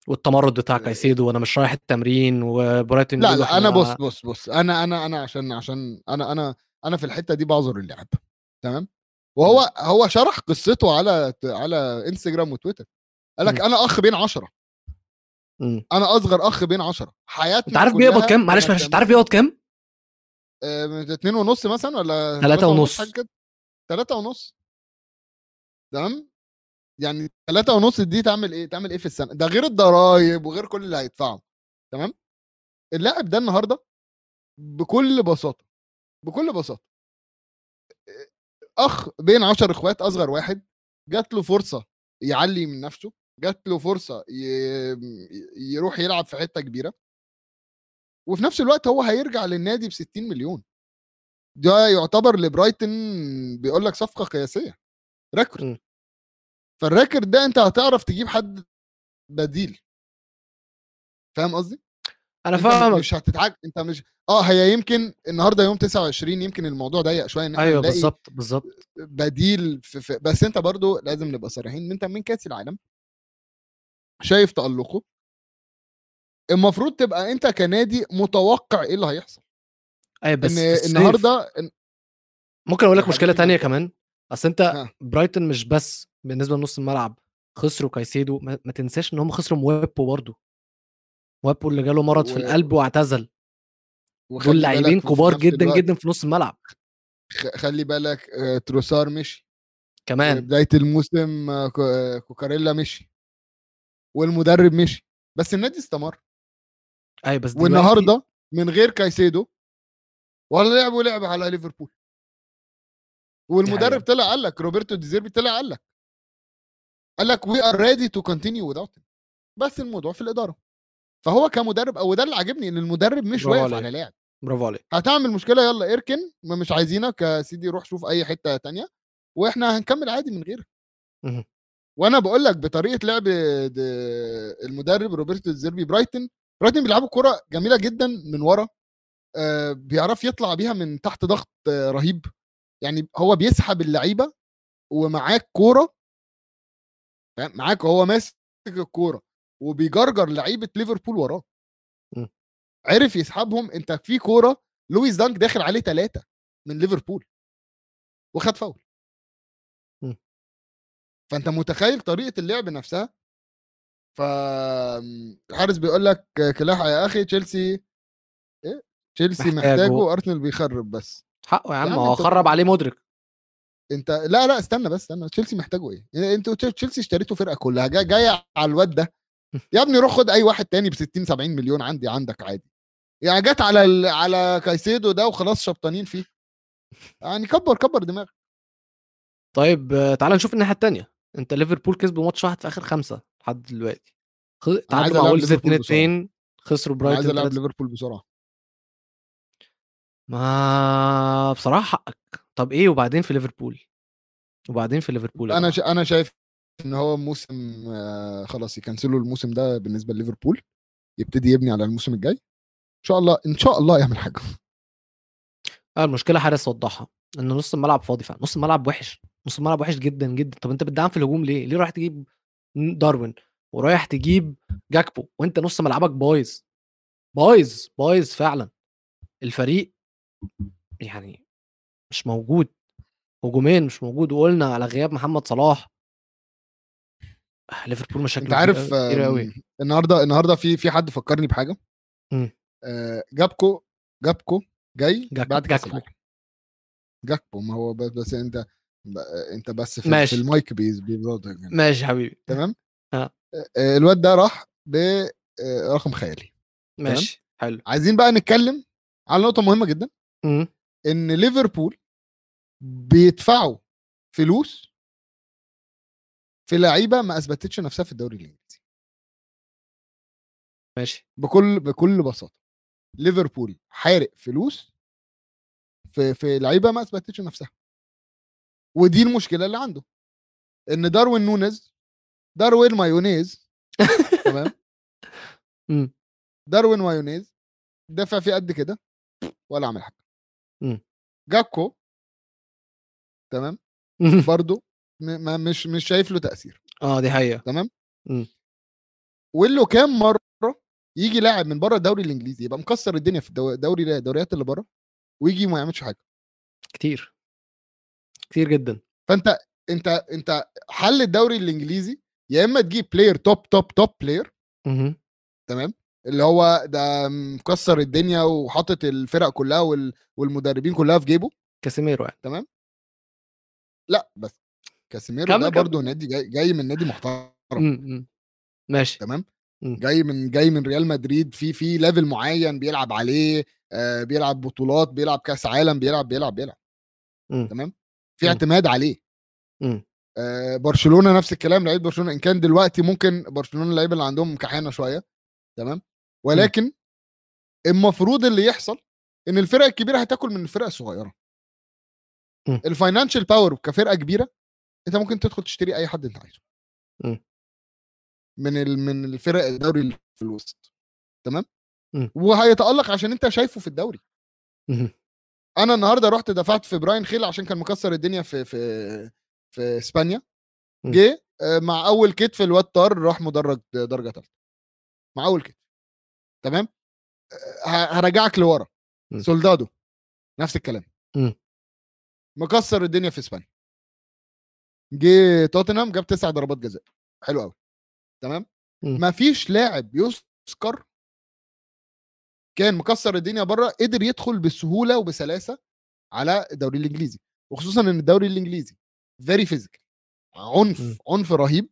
والتمرد بتاع كايسيدو وأنا مش رايح التمرين وبرايتون لا لا أنا بص بص بص أنا أنا أنا عشان عشان أنا أنا أنا في الحتة دي بعذر اللعب تمام؟ وهو هو شرح قصته على على إنستجرام وتويتر. قال لك. أنا أخ بين عشرة. أنا أصغر أخ بين عشرة. حياتنا أنت عارف بيقبض كام؟ معلش معلش أنت عارف بيقبض كام؟ آه، اتنين ونص مثلا ولا تلاتة ونص. تلاتة ونص. تمام؟ يعني تلاتة ونص دي تعمل إيه؟ تعمل إيه في السنة؟ ده غير الضرايب وغير كل اللي هيدفعه. تمام؟ اللاعب ده النهارده بكل بساطة بكل بساطة أخ بين عشر إخوات أصغر واحد جات له فرصة يعلي من نفسه جات له فرصة ي... يروح يلعب في حتة كبيرة. وفي نفس الوقت هو هيرجع للنادي ب 60 مليون. ده يعتبر لبرايتون بيقول لك صفقة قياسية. record. فال record ده انت هتعرف تجيب حد بديل. فاهم قصدي؟ أنا انت فاهمك. مش هتتعج انت مش آه هي يمكن النهارده يوم 29 يمكن الموضوع ضيق شوية إن إحنا أيوه بالظبط بالظبط. بديل في, في بس انت برضو لازم نبقى صريحين. انت من كأس العالم شايف تألقه. المفروض تبقى أنت كنادي متوقع إيه اللي هيحصل. أي بس في الصيف النهارده إن- ممكن أقول لك مشكلة تانية ما- كمان. أصل أنت ها. برايتون مش بس بالنسبة لنص الملعب خسروا كايسيدو. ما, ما تنساش إن هم خسروا مويبو برضه. مويبو اللي جاله مرض في و- القلب واعتزل. دول لاعبين كبار جدا الوقت جدا في نص الملعب. خلي بالك آه، تروسار مشي. كمان. بداية الموسم آه، آه، كوكاريلا مشي. والمدرب مشي. بس النادي استمر. أي بس والنهارده من غير كايسيدو ولا لعبوا لعب على ليفربول. والمدرب. طلع قال لك روبرتو ديزيربي طلع قال لك. قال لك we are ready to continue without him. بس الموضوع في الإدارة. فهو كمدرب أو ده اللي عاجبني إن المدرب مش واقف. على لاعب. برافو عليك. هتعمل مشكلة؟ يلا إركن. ما مش عايزينك يا سيدي روح شوف أي حتة تانية. وإحنا هنكمل عادي من غيرك. وأنا بقول لك بطريقة لعب المدرب روبرتو ديزيربي برايتن برايتن بيلعبوا كرة جميلة جدا من ورا آه، بيعرف يطلع بيها من تحت ضغط آه، رهيب يعني هو بيسحب اللعيبة ومعاك كوره؟ معاك هو ماسك الكورة وبيجرجر لعيبة ليفربول وراه. عرف يسحبهم انت في كورة لويس دانك داخل عليه ثلاثة من ليفربول وخد فاول. فانت متخيل طريقة اللعب نفسها ف الحارس بيقول لك كلاحة يا أخي تشيلسي إيه؟ تشيلسي محتاجه. محتاجه ارسنال بيخرب بس. حقه يا عم هو خرب عليه مدرك أنت لا لا استنى بس استنى تشيلسي محتاجه إيه؟ يعني أنتوا تشيلسي اشتريتوا فرقة كلها جاي جاية على الواد ده. يا ابني روح خد أي واحد تاني ب 60 70 مليون عندي عندك عادي. يعني جت على ال... على كايسيدو ده وخلاص شبطانين فيه. يعني كبر كبر دماغك. طيب تعال نشوف الناحية الثانية أنت ليفربول كسبوا ماتش واحد في آخر خمسة. لحد دلوقتي. خ- عايز تعادلوا مع ليفربول 2 2 خسروا أنا عايز برايتون ألعب 3 ليفربول بسرعة. ما بصراحة حقك. طب إيه وبعدين في ليفربول؟ وبعدين في ليفربول أنا؟ ش... أنا شايف إن هو موسم آه، خلاص يكنسلوا الموسم ده بالنسبة لليفربول. يبتدي يبني على الموسم الجاي. إن شاء الله إن شاء الله يعمل حاجة. آه المشكلة حارس وضحها. إن نص الملعب فاضي فعلا. نص الملعب وحش. نص الملعب وحش جدا جدا. طب أنت بتدعم في الهجوم ليه؟ ليه رايح تجيب داروين ورايح تجيب جاكبو وأنت نص ملعبك بايظ. بايظ بايظ فعلا. الفريق يعني مش موجود. هجومين مش موجود. وقلنا على غياب محمد صلاح. آه، ليفربول مشاكل أنت عارف كتير قوي آم، النهارده النهارده في في حد فكرني بحاجة؟ مم. آه، جابكو جابكو جاي جاك- بعد جاكبو. جاكبو ما هو بس, بس أنت أنت بس في, ماشي. في المايك بيز بيزود يعني. ماشي حبيبي. تمام؟ آه. آه، الواد ده راح برقم خيالي. ماشي حلو. عايزين بقى نتكلم على نقطة مهمة جدا. مم. إن ليفربول بيدفعوا فلوس في لعيبة ما أثبتتش نفسها في الدوري الإنجليزي. ماشي. بكل بكل بساطة. ليفربول حارق فلوس في في لعيبة ما أثبتتش نفسها. ودي المشكلة اللي عنده إن داروين نونيز داروين مايونيز تمام؟ مم. داروين مايونيز دفع فيه قد كده ولا عمل حاجة. مم. جاكبو تمام؟ برضو م- ما مش مش شايف له تأثير. آه دي حقيقة. تمام؟ مم. وله كام مرة يجي لاعب من بره الدوري الإنجليزي يبقى مكسر الدنيا في الدو- الدوري الدوريات اللي بره ويجي ما يعملش حاجة. كتير. كتير جدا فأنت أنت أنت حل الدوري الإنجليزي يا إما تجيب player top top top player. تمام اللي هو ده مكسر الدنيا وحاطط الفرق كلها وال... والمدربين كلها في جيبه كاسيميرو يعني لأ بس كاسيميرو ده. برضه نادي جاي, جاي من نادي محترم مم. مم. ماشي تمام مم. جاي من جاي من ريال مدريد في في level معين بيلعب عليه آه بيلعب بطولات بيلعب كأس عالم بيلعب بيلعب بيلعب مم. تمام في مم. اعتماد عليه. آه برشلونة نفس الكلام لعيبة برشلونة إن كان دلوقتي ممكن برشلونة اللعيبة اللي عندهم كحيانه شوية تمام ولكن المفروض اللي يحصل إن الفرق الكبيرة هتاكل من الفرق الصغيرة. ال financial power كفرقة كبيرة أنت ممكن تدخل تشتري أي حد أنت عايزه. من. من الفرق الدوري اللي في الوسط تمام. وهيتألق عشان أنت شايفه في الدوري. أنا النهارده رحت دفعت في براين خيل عشان كان مكسر الدنيا في في في إسبانيا. مم. جه مع أول كتف الواد طار راح مدرج درجة ثالثه مع أول كتف. تمام؟ هرجعك لورا. مم. سولدادو. نفس الكلام. مم. مكسر الدنيا في إسبانيا. جه توتنهام جاب تسع ضربات جزاء. حلو قوي تمام؟ مم. ما فيش لاعب يذكر كان مكسر الدنيا بره قدر يدخل بسهولة وبسلاسة على الدوري الإنجليزي وخصوصا إن الدوري الإنجليزي very physical عنف مم. عنف رهيب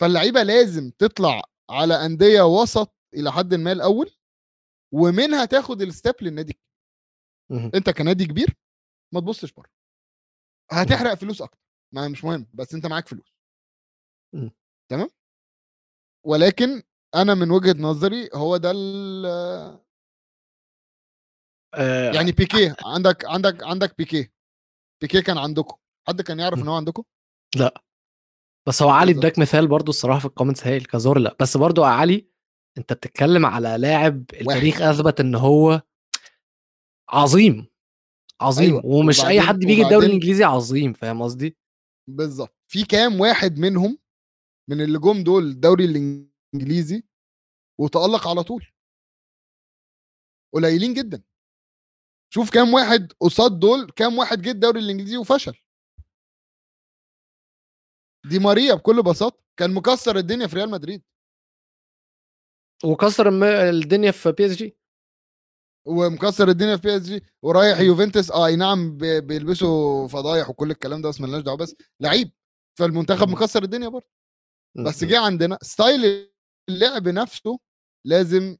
فاللعيبة لازم تطلع على أندية وسط إلى حد ما الأول ومنها تاخد ال step للنادي. أنت كنادي كبير ما تبصش بره هتحرق فلوس أكتر ما مش مهم بس أنت معاك فلوس. تمام ولكن أنا من وجهة نظري هو ده ال- آه، يعني بيكيه عندك عندك عندك بيكيه. بيكيه كان عندكم؟ حد كان يعرف إن هو عندكم؟ بس هو علي. اداك مثال برضو الصراحة في الكومنتس هايل كازورلا بس برضو علي أنت بتتكلم على لاعب التاريخ أثبت إن هو عظيم عظيم أيوة. ومش أي حد بيجي الدوري الإنجليزي عظيم فاهم قصدي؟ بالظبط في كام واحد منهم من اللي جم دول الدوري الانجليزي وتألق على طول. قليلين جدا. شوف كام واحد قصاد دول كام واحد جه الدوري الإنجليزي وفشل. دي ماريا بكل بساطة كان مكسر الدنيا في ريال مدريد. وكسر الدنيا في PSG. ومكسر الدنيا في PSG ورايح يوفنتوس آه أي نعم بي- بيلبسوا فضايح وكل الكلام ده بس ملناش دعوه بس لعيب. فالمنتخب. مكسر الدنيا برضه. بس جه عندنا style اللعب نفسه لازم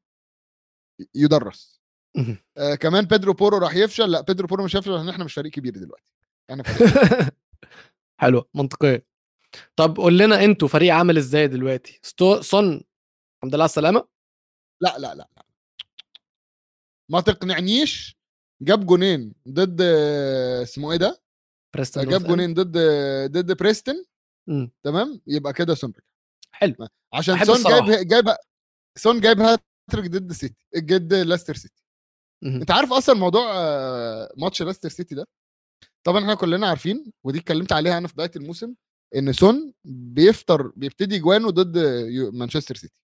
يدرس. آه كمان بيدرو بورو راح يفشل. لا بيدرو بورو مش هيفشل لأن إحنا مش فريق كبير دلوقتي. إحنا فريق حلوة منطقية. طب قول لنا أنتوا فريق عامل إزاي دلوقتي؟ ستو... سون الحمد لله على السلامة؟ لا لا لا لا. ما تقنعنيش جاب جونين ضد اسمه إيه ده؟ بريستون جاب. جونين ضد ضد بريستون مم. تمام؟ يبقى كده رجع. حلو. عشان سون الصراحة. جايب جايب سون جايب هاتريك ضد سيتي ضد ليستر سيتي. أنت عارف أصلا موضوع آه، ماتش ليستر سيتي ده؟ طبعا إحنا كلنا عارفين ودي اتكلمت عليها أنا في بداية الموسم إن سون بيفطر بيبتدي جوانه ضد مانشستر سيتي.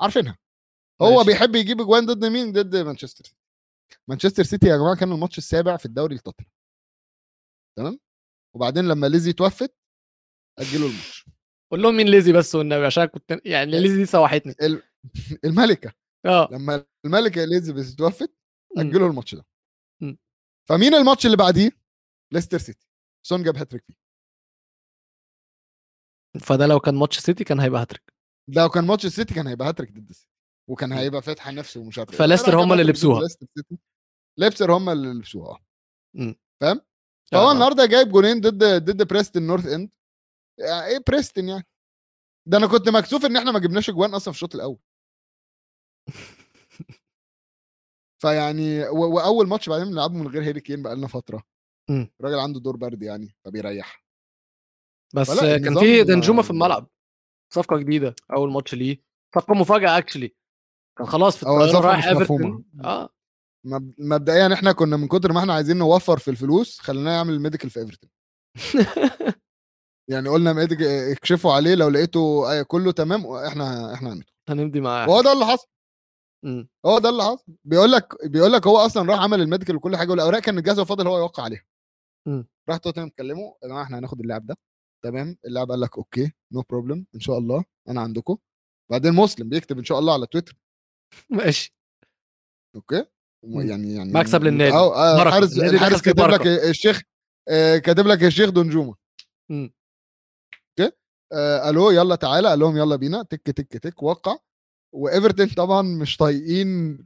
عارفينها. هو ماشي. بيحب يجيب جوان ضد مين؟ ضد مانشستر سيتي. مانشستر سيتي يا جماعة كان الماتش السابع في الدوري لتوتنهام تمام؟ وبعدين لما ليزي توفت أجلوا الماتش. قول لهم مين ليزي بس والنبي عشان كنت يعني ليزي دي سوحتني ال- الملكة آه لما الملكة اليزابيث توفت. أجلوا الماتش ده. فمين الماتش اللي بعديه ليستر سيتي سون جاب هاتريك فيه فده لو كان ماتش سيتي كان هيبقى هاتريك لو كان ماتش السيتي كان هيبقى هاتريك ضد السيتي وكان. هيبقى فاتحه نفسه ومش عارف إيه. فليستر هم اللي لبسوها. ليستر سيتي. هم اللي لبسوها آه. فاهم فهو آه. النهارده جايب جونين ضد ضد بريستون نورث إند يعني إيه بريستون يعني. ده أنا كنت مكسوف إن إحنا ما جبناش أجوان أصلا في الشوط الأول. فيعني و- وأول ماتش بعدين بنلعبه من غير هاري كين بقالنا فترة. مم. الراجل عنده دور برد يعني فبيريح. بس فلا، كان النظام- في دانجوما في الملعب. صفقة جديدة أول ماتش ليه. صفقة مفاجأة actually كان خلاص في هو الطيارة صفقة رايح مش مفهومة. ايفرتون آه. مب- مبدئيا إحنا كنا من كتر ما إحنا عايزين نوفر في الفلوس خليناه يعمل medical في ايفرتون يعني قلنا اكشفوا عليه لو لقيته أي- كله تمام إحنا إحنا هندخل هنمضي معاه. وهو ده اللي حصل. مم. هو ده اللي حصل. بيقول لك بيقول لك هو أصلا راح عمل ال medical وكل حاجة والأوراق كانت جاهزه وفاضل هو يوقع عليها. مم. راح توتنهام كلمه يا جماعة إحنا هناخد اللاعب ده. تمام؟ اللاعب قال لك okay no problem إن شاء الله أنا عندكم. بعدين مسلم بيكتب إن شاء الله على تويتر. ماشي. okay؟ مم. يعني يعني مكسب للنادي. آه،. حارس الحارس فيه كاتب لك. الشيخ آه، كاتب لك الشيخ دانجوما. آه، ألو يلا تعالى قال لهم يلا بينا تك تك تك وقع. وإيفرتون طبعا مش طايقين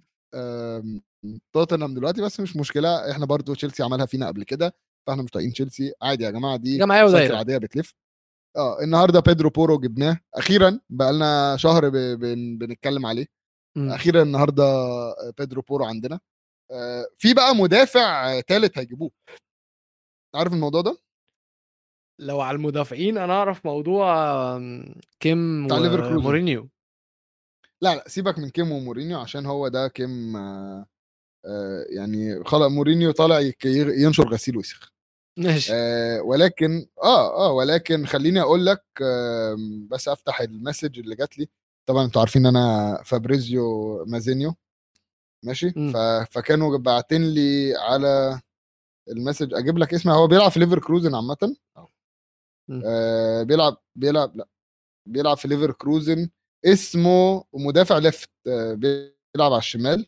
توتنهام دلوقتي بس مش مشكلة إحنا برضو تشيلسي عملها فينا قبل كده فإحنا مش طايقين تشيلسي. عادي يا جماعة دي ودايره عادية بتلف. آه النهارده بيدرو بورو جبناه. أخيرا بقى لنا شهر ب... بن... بنتكلم عليه. مم. أخيرا النهارده بيدرو بورو عندنا. آه، في بقى مدافع ثالث هيجيبوه. عارف الموضوع ده؟ لو على المدافعين أنا أعرف موضوع آمم، كيم. ومورينيو لا لا سيبك من كيم ومورينيو عشان هو ده كيم آه آه يعني خلاص مورينيو طالع ينشر غسيل وسخ. ماشي. آه ولكن آه آه ولكن خليني أقول لك آه بس أفتح ال message اللي جات لي. طبعا أنتوا عارفين إن أنا فابريزيو مازينيو. ماشي. ف... فكانوا باعتين لي على ال message أجيب لك اسمه هو بيلعب في ليفركوزن عامه. آه بيلعب بيلعب لأ بيلعب في ليفركوزن اسمه مدافع left آه بيلعب على الشمال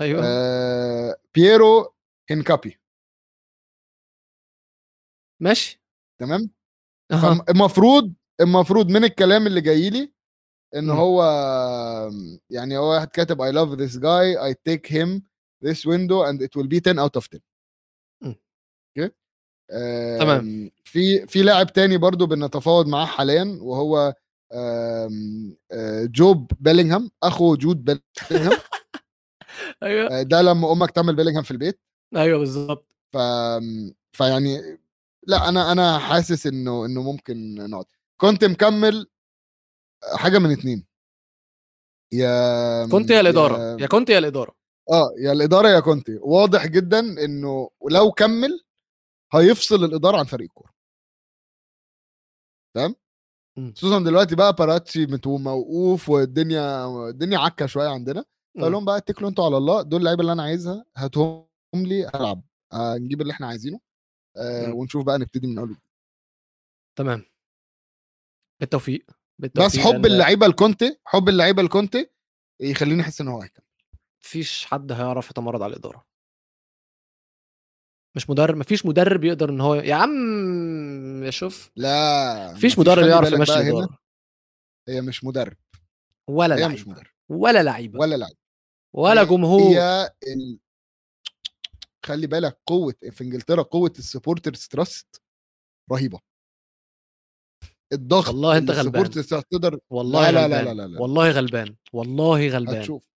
أيوه. آه بييرو هنكابي ماشي. تمام؟ أها. فالمفروض المفروض من الكلام اللي جاي لي إن مم. هو يعني هو واحد كاتب I love this guy I take him this window and it will be 10 out of 10 مم. أوكي آم، تمام. في في لاعب تاني برضو بنتفاوض معاه حاليا وهو آم، آه، جوب بيلينغهام أخو جود بيلينغهام. أيوه. آه، ده لما أمك تعمل بيلينغهام في البيت. أيوه بالظبط ف فيعني لا أنا أنا حاسس إنه إنه ممكن نقعد. كنت مكمل حاجة من اتنين. يا كنت يا الإدارة. يا كنت يا الإدارة. آه يا الإدارة يا كونتي واضح جدا إنه لو كمل هيفصل الإدارة عن فريق الكورة تمام مم. خصوصا دلوقتي بقى باراتشي موقوف والدنيا الدنيا عكة شوية عندنا فقال مم. لهم بقى اتكلوا أنتوا على الله دول اللعيبة اللي أنا عايزها هاتهم لي ألعب آه نجيب اللي إحنا عايزينه آه مم. ونشوف بقى نبتدي من أول تمام بالتوفيق بس بالتوفيق حب لأن اللعيبة الكونتي حب اللعيبة الكونتي يخليني أحس إن هو هيكمل مفيش حد هيعرف يتمرد على الإدارة مش مدرب مفيش مدرب يقدر إن هو يا عم شوف لا مفيش مدرب يعرف يمشي هنا الإدارة. هي مش مدرب. ولا هي مش لعيبة. مدرب. ولا لعيبة. ولا لاعب ولا هي- جمهور. هي ال... خلي بالك قوة في إنجلترا قوة ال supporters trust رهيبة. الضغط والله اللي غلبان. تقدر والله لا لا لا لا لا لا. والله غلبان. والله غلبان. هتشوف.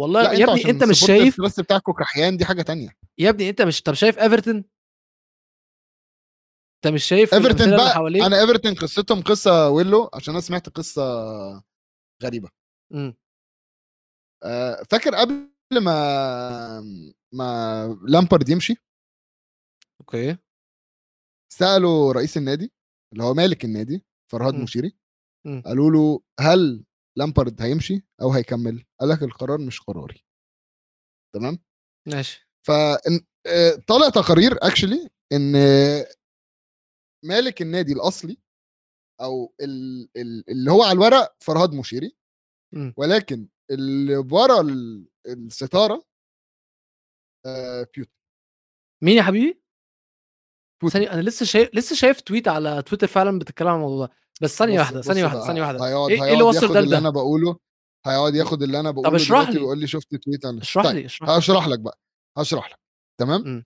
والله لا يا ابني انت مش شايف trust بتاعكم كحيان دي حاجة تانية. يا ابني انت مش طب شايف ايفرتون انت مش شايف ايفرتون بقى حواليك؟ أنا ايفرتون قصتهم قصة ويلو عشان أنا سمعت قصة غريبة. مم. آه، فاكر قبل ما ما لامبارد يمشي؟ okay. سألوا رئيس النادي اللي هو مالك النادي فرهاد. مشيري. قالوا له هل لامبارد هيمشي أو هيكمل. قال لك القرار مش قراري. تمام؟ ماشي. فطالع تقارير اكشلي إن مالك النادي الأصلي أو ال- ال- اللي هو على الورق فرهاد مشيري. ولكن اللي ورا ال- الستارة آه، بيوتن مين يا حبيبي. ثانية أنا لسه شايف لسه شايف tweet على تويتر فعلا بتتكلم عن الموضوع ده. بس ثانية بص- واحدة بص ثانية بقى، واحدة ثانية واحدة هيقعد إيه إيه هيقعد اللي وصل ده اللي أنا؟ بقوله هيقعد ياخد اللي أنا بقوله اشرح دلوقتي لي. ويقول لي شفت tweet على اشرح طيب، لي اشرح هشرح لك بقى هشرح لك تمام مم.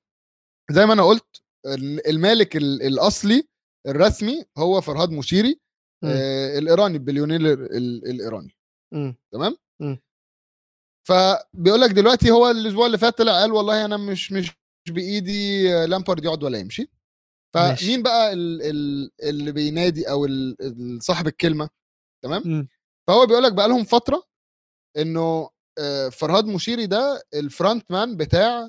زي ما أنا قلت ال- المالك ال- الأصلي الرسمي هو فرهاد مشيري مم. آه الإيراني البليونير ال- ال- الإيراني مم. تمام مم. فبيقول لك دلوقتي هو الأسبوع اللي فات طلع قال والله أنا مش مش بإيدي لامبارد يقعد ولا يمشي. فمين بقى ال- ال- اللي بينادي أو صاحب الكلمة؟ تمام؟ مم. فهو بيقول لك بقى لهم فترة إنه آه، فرهاد مشيري ده ال front man بتاع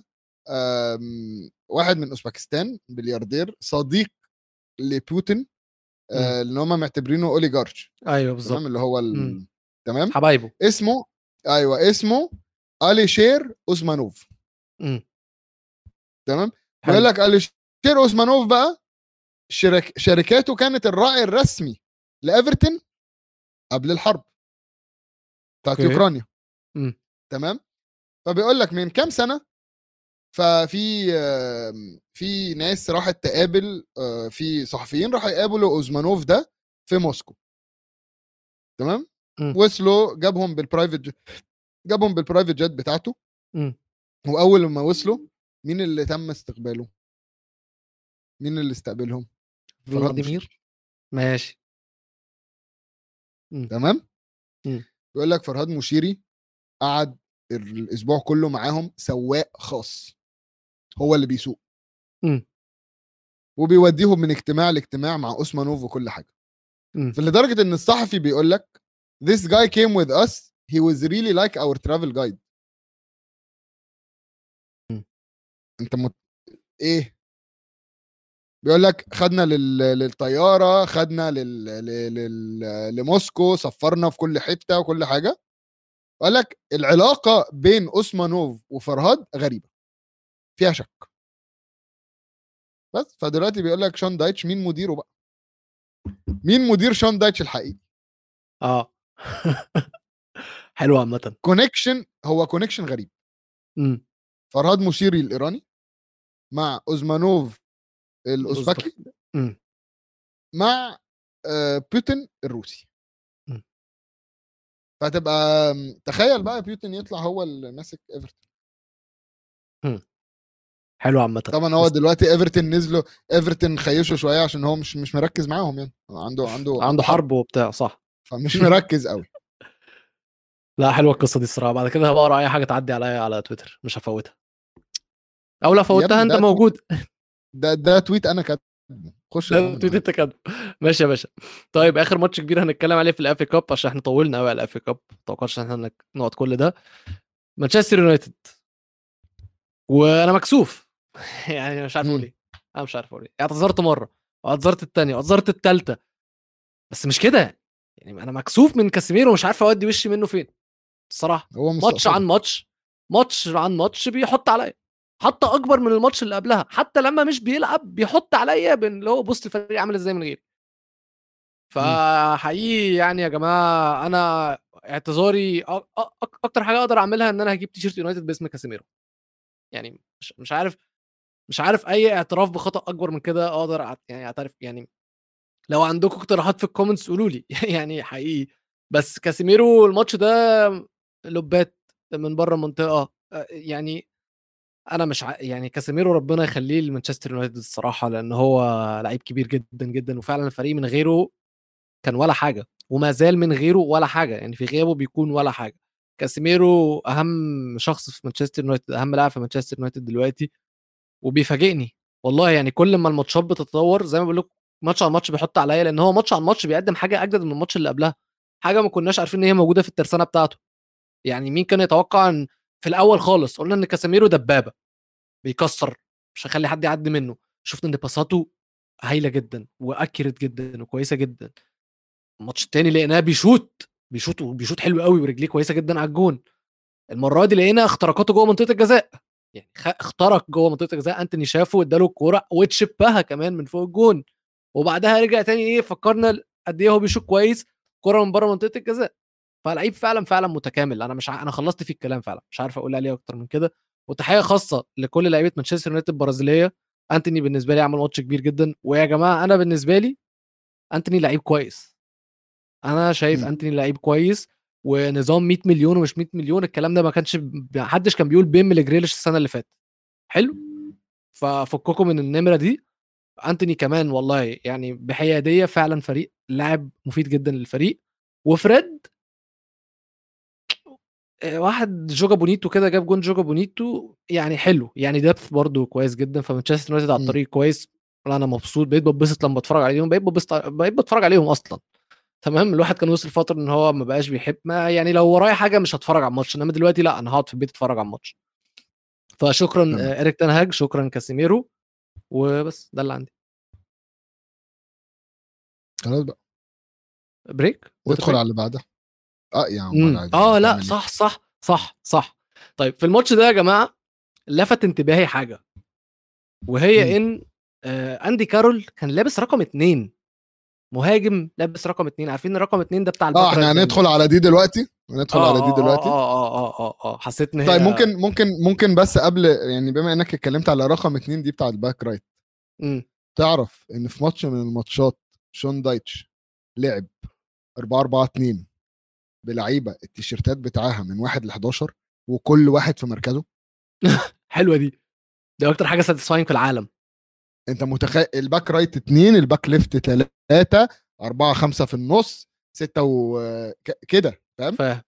واحد من أوزبكستان بلياردير صديق لبوتين آه، اللي هم معتبرينه oligarch أيوه بالظبط. تمام اللي هو ال... تمام؟ حبايبه. اسمه أيوه اسمه أليشير أوزمانوف. مم. تمام. بيقول لك اليشير اوزمانوف بقى شرك... شركاته كانت الراعي الرسمي لإيفرتون قبل الحرب بتاعت okay. أوكرانيا. تمام فبيقول لك من كام سنة ففي في ناس راحت تقابل آه، في صحفيين راحوا يقابلوا اوزمانوف ده في موسكو تمام. وصلوا جابهم بال private جابهم بال private jet بتاعته مم. وأول ما وصلوا مين اللي تم استقباله مين اللي استقبلهم فلاديمير. ماشي تمام مم. يقول لك فرهاد مشيري قعد الأسبوع كله معاهم سواق خاص هو اللي بيسوق مم. وبيوديهم من اجتماع لاجتماع مع أوسمانوف وكل حاجة مم. فلدرجة إن الصحفي بيقول لك this guy came with us he was really like our travel guide مم. أنت مت... إيه بيقول لك خدنا لل... للطيارة خدنا لل... لل... لموسكو سفرنا في كل حتة وكل حاجة. قال لك العلاقة بين أوسمانوف وفرهاد غريبة فيها شك. بس فدلوقتي بيقول لك شون دايتش مين مديره بقى؟ مين مدير شون دايتش الحقيقي؟ آه. حلو عامة. connection هو connection غريب. مم. فرهاد مشيري الإيراني مع اوزمانوف الأوزبكي مم. مع آه، بوتين الروسي. مم. فتبقى تخيل بقى بوتين يطلع هو اللي ماسك إيفرتون. حلو عامه. طبعا هو دلوقتي إيفرتون نزلوا إيفرتون خيشوا شوية عشان هو مش مش مركز معاهم يعني. عنده عنده عنده حرب. وبتاع صح. فمش مركز قوي لا حلوة القصة دي الصراحة. بعد كده هبقى أقرأ أي حاجة تعدي عليا على تويتر. مش هفوتها. أو لو فوتها أنت موجود. ده ده tweet أنا كاتبه. خش ده tweet. أنت كده ماشي يا باشا. طيب آخر ماتش كبير هنتكلم عليه في ال FA Cup عشان إحنا طولنا قوي على ال FA Cup ما توقعتش إن إحنا نقعد كل ده. مانشستر يونايتد وأنا مكسوف. يعني مش عارف أقول. إيه. أنا مش عارف أقول إيه. اعتذرت مرة واعتذرت الثانية واعتذرت الثالثه بس مش كده. يعني أنا مكسوف من كاسيميرو ومش عارف أودي وشي منه فين. الصراحة هو ماتش. عن ماتش ماتش عن ماتش بيحط عليا. حتى أكبر من الماتش اللي قبلها حتى لما مش بيلعب بيحط عليا اللي هو بص الفريق عامل إزاي من غيري فحقيقي يعني يا جماعة أنا اعتذاري أكتر حاجة أقدر أعملها إن أنا هجيب تيشيرت يونايتد باسم كاسيميرو. يعني مش, مش عارف مش عارف أي اعتراف بخطأ أكبر من كده أقدر يعني أعترف يعني لو عندكم اقتراحات في ال comments قولوا لي. يعني حقيقي. بس كاسيميرو الماتش ده لوبات من بره المنطقة. يعني أنا مش ع... يعني كاسيميرو ربنا يخليه لمانشستر يونايتد الصراحة لأن هو لعيب كبير جدا جدا وفعلا الفريق من غيره كان ولا حاجة وما زال من غيره ولا حاجة يعني في غيابه بيكون ولا حاجة. كاسيميرو أهم شخص في مانشستر يونايتد أهم لاعب في مانشستر يونايتد دلوقتي وبيفاجئني والله يعني كل ما الماتشات بتتطور زي ما بقول لكم ماتش على ماتش بيحط عليا لأن هو ماتش على ماتش بيقدم حاجة أجدد من الماتش اللي قبلها حاجة ما كناش عارفين إن هي موجودة في الترسانة بتاعته. يعني مين كان يتوقع إن في الأول خالص قلنا إن كاسيميرو دبابة بيكسر مش هيخلي حد يعدي منه. شفنا إن باساته هايلة جدا واكيرت جدا وكويسة جدا. الماتش التاني لقيناه بيشوت بيشوت وبيشوت حلو قوي ورجليه كويسة جدا على الجون. المرة دي لقينا اختراقاته جوه منطقة الجزاء. يعني اخترق جوه منطقة الجزاء أنتوني شافه واداله الكورة وشبها كمان من فوق الجون. وبعدها رجع تاني إيه فكرنا قد إيه هو بيشوط كويس كورة من بره منطقة الجزاء. فلعيب فعلا فعلا متكامل. أنا مش ع... أنا خلصت فيه الكلام فعلا. مش عارف أقول عليه أكتر من كده. وتحية خاصة لكل لعيبة مانشستر يونايتد البرازيلية. أنتوني بالنسبة لي عمل ماتش كبير جدا. ويا جماعة أنا بالنسبة لي أنتوني لعيب كويس. أنا شايف مم. أنتوني لعيب كويس. ونظام 100 مليون ومش 100 مليون الكلام ده ما كانش ما حدش كان بيقول بيم لجريليش السنة اللي فاتت. حلو؟ ففككم من النمرة دي. أنتوني كمان والله يعني بحيادية فعلا فريق لاعب مفيد جدا للفريق. وفريد واحد Joga Bonito كده جاب جون Joga Bonito يعني حلو يعني دبث برضه كويس جدا. فمانشستر يونايتد على. الطريق كويس. أنا مبسوط بقيت بتبسط لما بتفرج عليهم بقيت ببسط بقيت بتفرج عليهم أصلا. تمام؟ الواحد كان وصل فترة إن هو ما بقاش بيحب ما يعني لو ورايا حاجة مش هتفرج على الماتش إنما دلوقتي لا أنا هقعد في البيت أتفرج على الماتش. فشكرا إريك تنهاج شكرا كاسيميرو وبس ده اللي عندي. خلاص بقى. Break؟ وادخل على اللي بعدها. آه يا عم آه لأ؟ صح صح صح صح. طيب في الماتش ده يا جماعة لفت انتباهي حاجة وهي مم. إن آه أندي كارول كان لابس رقم اتنين. مهاجم لابس رقم اتنين. عارفين رقم اتنين ده بتاع آه إحنا هندخل على دي دلوقتي؟ هندخل آه، على آه، دي دلوقتي؟ آه آه آه آه آه. حسيت إن هي طيب ممكن ممكن ممكن بس قبل يعني بما إنك اتكلمت على رقم اتنين دي بتاع ال back right مم. تعرف إن في ماتش من الماتشات شون دايتش لعب 4 4 2 بلعيبة التيشيرتات بتاعها من 1 ل 11 وكل واحد في مركزه؟ حلوة دي. دي أكتر حاجة satisfying في العالم. أنت متخيل ال back right 2 ال back left 3 4 5 في النص 6 و ك- كده فاهم؟ فاهم.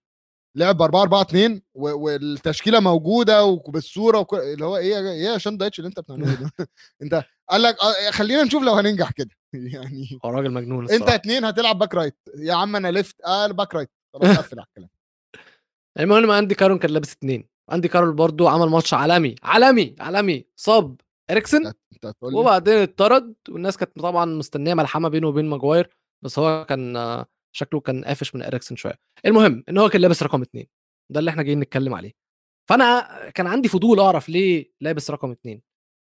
لعب 4 4 2 والتشكيلة موجودة وبالصورة وكل اللي هو إيه إيه يا شون دايتش اللي أنت بتعمله ده؟ أنت قال لك آه، خلينا نشوف لو هننجح كده. يعني هو راجل مجنون أنت الصراحة. اتنين هتلعب back right يا عم أنا left آه back right خلاص قفل على الكلام. المهم عندي كارول كان لابس اتنين. عندي كارول برضو عمل ماتش عالمي عالمي عالمي. صاب إريكسن. وبعدين اتطرد والناس كانت طبعا مستنية ملحمة بينه وبين ماجواير بس هو كان شكله كان قافش من إريكسن شوية. المهم إن هو كان لابس رقم اتنين. ده اللي إحنا جايين نتكلم عليه. فأنا كان عندي فضول أعرف ليه لابس رقم اتنين.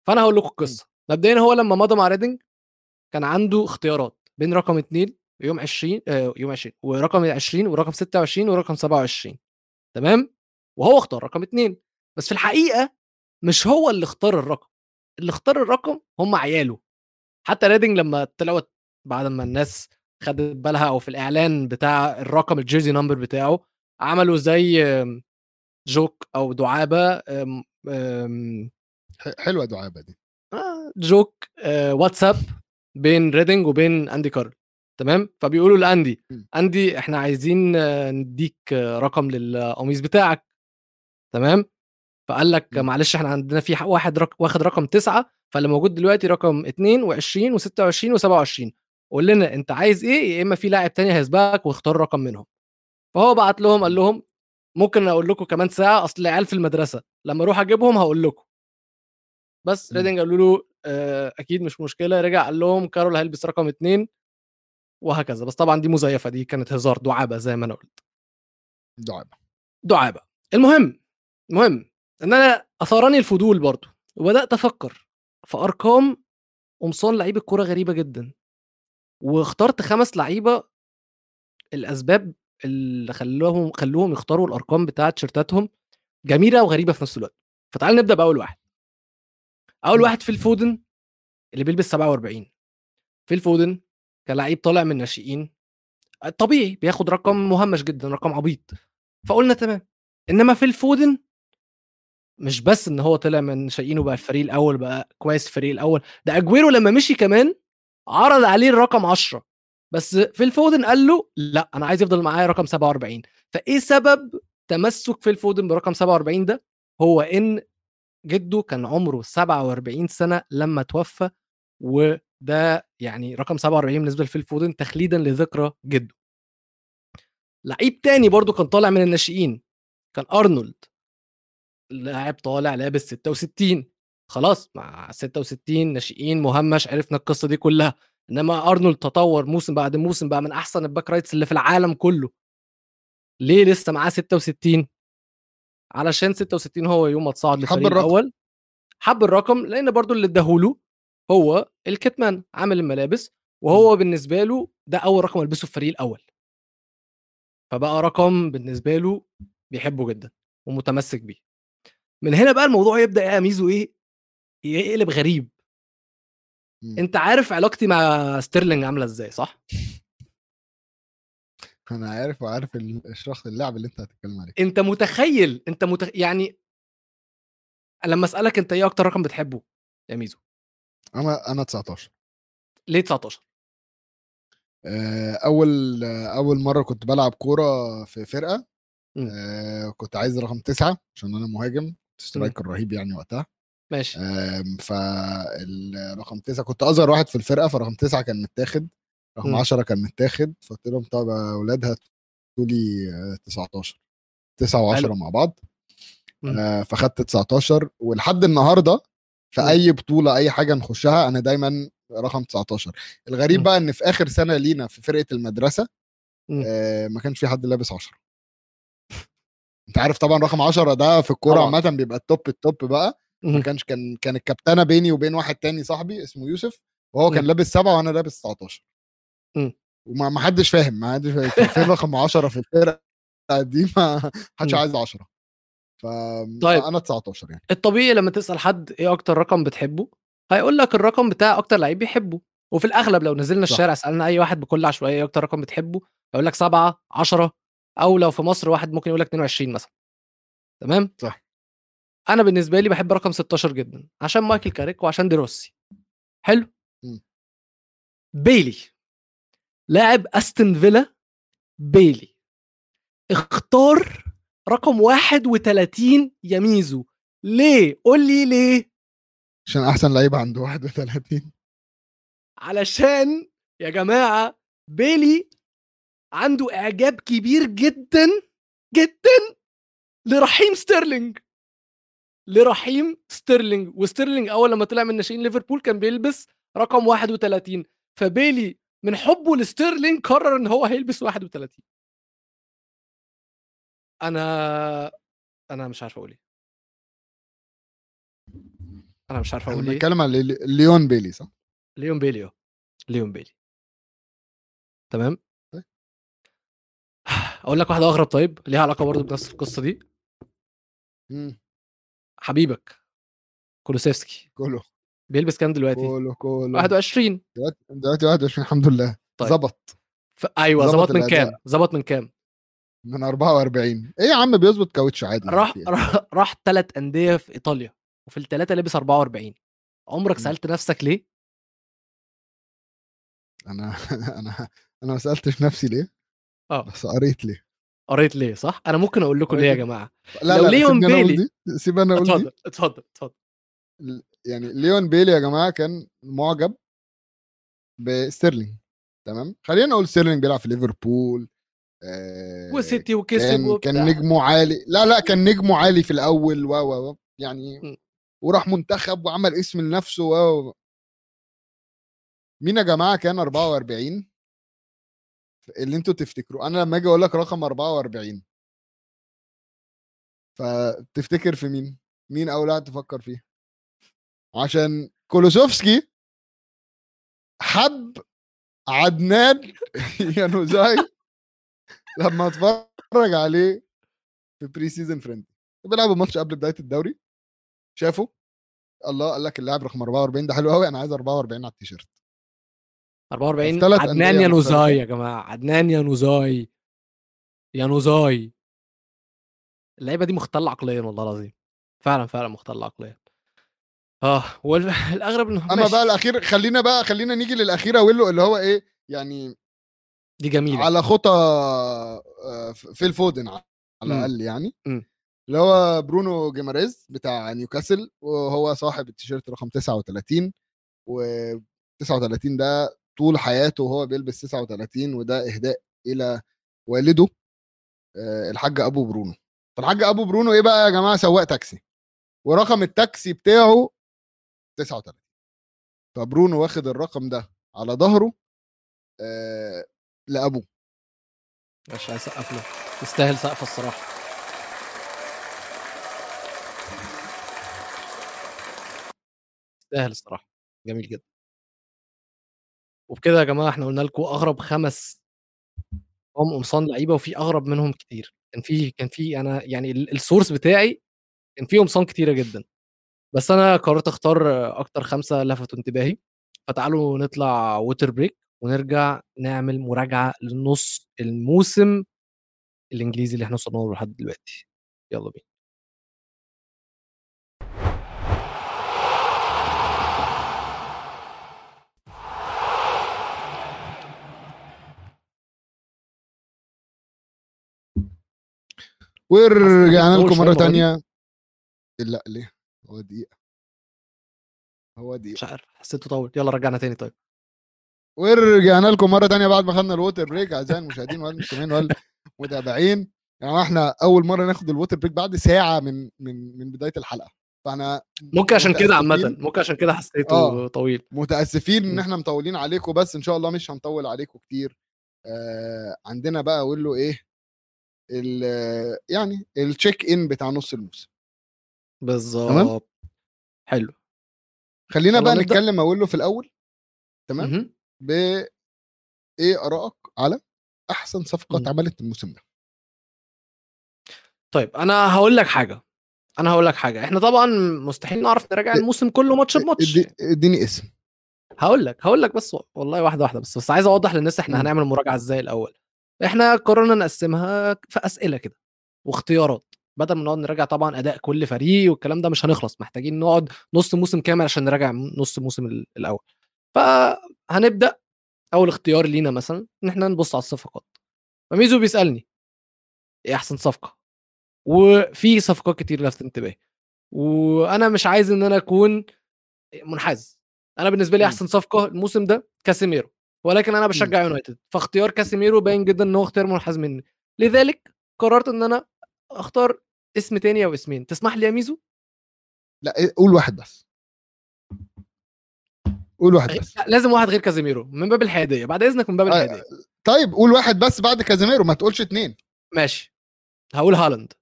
فأنا هقول لكم القصة. مبدئيا هو لما مضى مع ريدنج كان عنده اختيارات بين رقم اتنين يوم 20 آه، يوم 20 ورقم 20 ورقم 26 ورقم 27 تمام؟ وهو اختار رقم اتنين. بس في الحقيقة مش هو اللي اختار الرقم اللي اختار الرقم هم عياله. حتى ريدنج لما طلعوا بعد ما الناس خدت بالها أو في الإعلان بتاع الرقم ال jersey number بتاعه عملوا زي جوك أو دعابة آم، ح- حلوة دعابة دي. آه، جوك آه، واتساب بين ريدنج وبين أندي كارل. تمام؟ فبيقولوا لأندي م. أندي إحنا عايزين نديك رقم للقميص بتاعك. تمام؟ فقال لك م. معلش إحنا عندنا في واحد رق... واخد رقم تسعة فاللي موجود دلوقتي رقم 22 و26 و27 قول لنا أنت عايز إيه؟ يا إما في لاعب تاني هيسبقك واختار رقم منهم. فهو بعت لهم قال لهم ممكن أقول لكم كمان ساعة؟ أصل العيال في المدرسة لما أروح أجيبهم هقول لكم. بس. ريدنج قالوا له آه، أكيد مش مشكلة. رجع قال لهم كارول هيلبس رقم اتنين. وهكذا. بس طبعا دي مزيفة دي كانت هزار دعابة زي ما أنا قلت. دعابة. دعابة. المهم المهم إن أنا أثارني الفضول برضو وبدأت أفكر في أرقام قمصان لعيبة كورة غريبة جدا. واخترت خمس لعيبة الأسباب اللي خلوهم خلوهم يختاروا الأرقام بتاعة تيشيرتاتهم جميلة وغريبة في نفس الوقت. فتعال نبدأ بأول واحد. أول. واحد في الفودن اللي بيلبس 47 في الفودن كلاعب طالع من الناشئين طبيعي بياخد رقم مهمش جدا رقم عبيط. فقلنا تمام إنما في الفودن مش بس إن هو طلع من الناشئين وبقى الفريق الأول بقى كويس الفريق الأول ده أجويرو لما مشي كمان عرض عليه الرقم 10 بس في الفودن قال له لا أنا عايز يفضل معايا رقم 47 فإيه سبب تمسك في الفودن برقم 47 ده؟ هو إن جده كان عمره 47 سنة لما توفى وده يعني رقم 47 بالنسبة لفيل فودن تخليدا لذكرى جده. لعيب تاني برضو كان طالع من الناشئين كان أرنولد. لاعب طالع لابس 66 خلاص مع 66 ناشئين مهمش عرفنا القصة دي كلها. إنما أرنولد تطور موسم بعد موسم بقى من أحسن ال back rights اللي في العالم كله. ليه لسه معاه 66 علشان 66 هو يوم ما اتصعد حب للفريق. الأول حب الرقم لأن برضو اللي اداهوله هو ال kit man عامل الملابس وهو بالنسبة له ده أول رقم ألبسه في الفريق الأول. فبقى رقم بالنسبة له بيحبه جدا ومتمسك بيه. من هنا بقى الموضوع يبدأ يا ميزو إيه يقلب غريب. م. أنت عارف علاقتي مع ستيرلينج عاملة إزاي صح؟ أنا عارف وعارف ال- اشرح اللعب اللي أنت هتتكلم عليه. أنت متخيل أنت متخ... يعني لما أسألك أنت إيه أكتر رقم بتحبه يا ميزو؟ أنا أنا 19 ليه 19 آه، أول آه، أول مرة كنت بلعب كورة في فرقة م. آه، كنت عايز رقم تسعة عشان أنا مهاجم سترايكر رهيب يعني وقتها ماشي فالرقم تسعة كنت أصغر واحد في الفرقة فرقم تسعة كان متاخد رقم م. 10 كان متاخد فقلت لهم طب يا أولاد هاتوا لي آه، 19 9 حلو. و10 مع بعض. آه، فخدت 19 ولحد النهارده في. أي بطولة أي حاجة نخشها أنا دايما رقم 19 الغريب م. بقى إن في آخر سنة لينا في فرقة المدرسة. آه، ما كانش في حد لابس 10 أنت عارف طبعا رقم 10 ده في الكورة. عامة بيبقى ال top ال top بقى ما. كانش كان كان الكابتنة بيني وبين واحد تاني صاحبي اسمه يوسف وهو كان. لابس سبعة وأنا لابس 19 م. وما ما حدش فاهم ما حدش فاهم كان رقم 10 في الفرقة دي ما حدش. عايز 10 ف... طيب. فأنا 19 يعني. الطبيعي لما تسأل حد إيه أكتر رقم بتحبه هيقول لك الرقم بتاع أكتر لعيب بيحبه. وفي الأغلب لو نزلنا صح. الشارع سألنا أي واحد بكل عشوائية إيه أكتر رقم بتحبه هيقول لك 7 10 أو لو في مصر واحد ممكن يقول لك 22 مثلا. تمام؟ صح. أنا بالنسبة لي بحب رقم 16 جدا عشان مايكل كاريك وعشان ديروسي حلو؟ م. بيلي. لاعب أستون فيلا بيلي. اختار رقم 31 يا ميزو. ليه؟ قول لي ليه. عشان أحسن لعيب عنده 31 علشان يا جماعة بيلي عنده إعجاب كبير جدا جدا لرحيم ستيرلينج. لرحيم ستيرلينج. وستيرلينج أول لما طلع من ناشئين ليفربول كان بيلبس رقم 31 فبيلي من حبه لستيرلينج قرر إن هو هيلبس 31 أنا أنا مش عارف أقول إيه. أنا مش عارف أقول إيه. بنتكلم على لي- ليون بيلي صح؟ ليون بيلي آه. ليون بيلي. تمام؟ طيب. أقول لك واحدة أغرب طيب ليها علاقة برضه بنفس القصة دي. مم. حبيبك كولوسيفسكي. كله بيلبس كام دلوقتي؟ كله كله 21 دلوقتي دلوقتي 21 الحمد لله. طيب. ظبط. ف... أيوه ظبط من. كام؟ ظبط من كام؟ من 44 إيه يا عم بيظبط كاوتش عادي راح؟ راح ثلاث أندية في إيطاليا وفي الثلاثه لبس 44 عمرك. سألت نفسك ليه؟ أنا أنا أنا ما سألتش نفسي ليه آه. بس قريت ليه. قريت ليه صح؟ أنا ممكن أقول لكم ليه يا جماعة. لا لو لا ليون بيلي- سيب أنا أقول اتفضل اتفضل اتفضل. يعني ليون بيلي يا جماعة كان معجب بستيرلينج تمام؟ خلينا نقول ستيرلينج بيلعب في ليفربول آه وسيتي وكسب كان وبتاع. كان نجمه عالي. لا لا كان نجمه عالي في الأول و و يعني م. وراح منتخب وعمل اسم لنفسه و و- مين يا جماعة كان 44 اللي أنتوا تفتكروا أنا لما أجي أقول لك رقم 44 فتفتكر في مين؟ مين أول واحد تفكر فيه؟ عشان كولوسوفسكي حب عدنان يانوزاي لما اتفرج عليه في pre-season friendly بيلعبوا ماتش قبل بداية الدوري. شافه؟ الله قال لك اللاعب رقم 44 ده حلو قوي أنا عايز 44 على التيشيرت. 44 في تلات عدنان يانوزاي مختلفة. يا جماعة عدنان يانوزاي يانوزاي اللعيبة دي مختلة عقليا والله العظيم. فعلا فعلا مختلة عقليا. آه والاغرب إنه أما بقى الأخير خلينا بقى خلينا نيجي للاخير أقول اللي هو إيه يعني دي جميلة. على خطى آه، فيل فودن على. الأقل يعني. اللي هو برونو جيماريز بتاع نيوكاسل وهو صاحب التيشيرت رقم 39 و 39 ده طول حياته وهو بيلبس 39 وده إهداء إلى والده آه، الحاج أبو برونو. فالحاج أبو برونو إيه بقى يا جماعة؟ سواق تاكسي. ورقم التاكسي بتاعه 39 فبرونو واخد الرقم ده على ظهره آه لأبوه. مش عايز اسقف له. يستاهل سقفه الصراحة. يستاهل الصراحة. جميل جدا. وبكده يا جماعة إحنا قلنا لكم أغرب خمس هم قمصان لعيبة وفي أغرب منهم كتير. كان في كان في أنا يعني ال- السورس بتاعي كان فيه قمصان كتيرة جدا. بس أنا قررت أختار أكتر خمسة لفتوا انتباهي. فتعالوا نطلع water break ونرجع نعمل مراجعة لنص الموسم الإنجليزي اللي إحنا وصلنا له لحد دلوقتي. يلا بينا. ورجعنا لكم مرة؟ تانية. لا ليه؟ هو دقيقة. هو دقيقة. مش عارف حسيته طول. يلا رجعنا تاني طيب. ورجعنا لكم مرة تانية بعد ما خدنا ال water break اعزائي المشاهدين والمستمعين والمتابعين. يعني إحنا أول مرة ناخد ال water break بعد ساعة من من من بداية الحلقة. فاحنا ممكن عشان كده عامة. ممكن عشان كده حسيته آه. طويل. متأسفين إن. إحنا مطولين عليكم بس إن شاء الله مش هنطول عليكم كتير. آه عندنا بقى أقول له إيه ال- يعني التشيك ان بتاع نص الموسم. بالظبط. حلو. خلينا بقى. نتكلم أقول له في الأول. تمام. ب إيه آرائك على أحسن صفقه. اتعملت الموسم ده. طيب أنا هقول لك حاجة أنا هقول لك حاجة إحنا طبعا مستحيل نعرف نراجع الموسم كله ماتش بماتش. ادي- إديني اسم. هقول لك هقول لك بس والله واحدة واحدة بس بس عايز أوضح للناس إحنا مم. هنعمل مراجعة إزاي الأول. إحنا قررنا نقسمها في أسئلة كده واختيارات بدل ما نقعد نراجع طبعا أداء كل فريق والكلام ده مش هنخلص محتاجين نقعد نص موسم كامل عشان نراجع نص موسم ال- الأول. فهنبدا أول اختيار لينا مثلا إن إحنا نبص على الصفقات. فميزو بيسألني إيه أحسن صفقة؟ وفي صفقات كتير لفتت انتباهي. وأنا مش عايز إن أنا أكون منحاز. أنا بالنسبة لي مم. أحسن صفقة الموسم ده كاسيميرو ولكن أنا بشجع يونايتد فاختيار كاسيميرو باين جدا إن هو اختيار منحاز مني. لذلك قررت إن أنا أختار اسم تاني أو اسمين. تسمح لي يا ميزو؟ لا قول واحد بس. قول واحد بس. لا، لازم واحد غير كازيميرو من باب الحيادية بعد إذنك من باب آه، الحيادية. طيب قول واحد بس بعد كازيميرو ما تقولش اتنين. ماشي. هقول هالاند.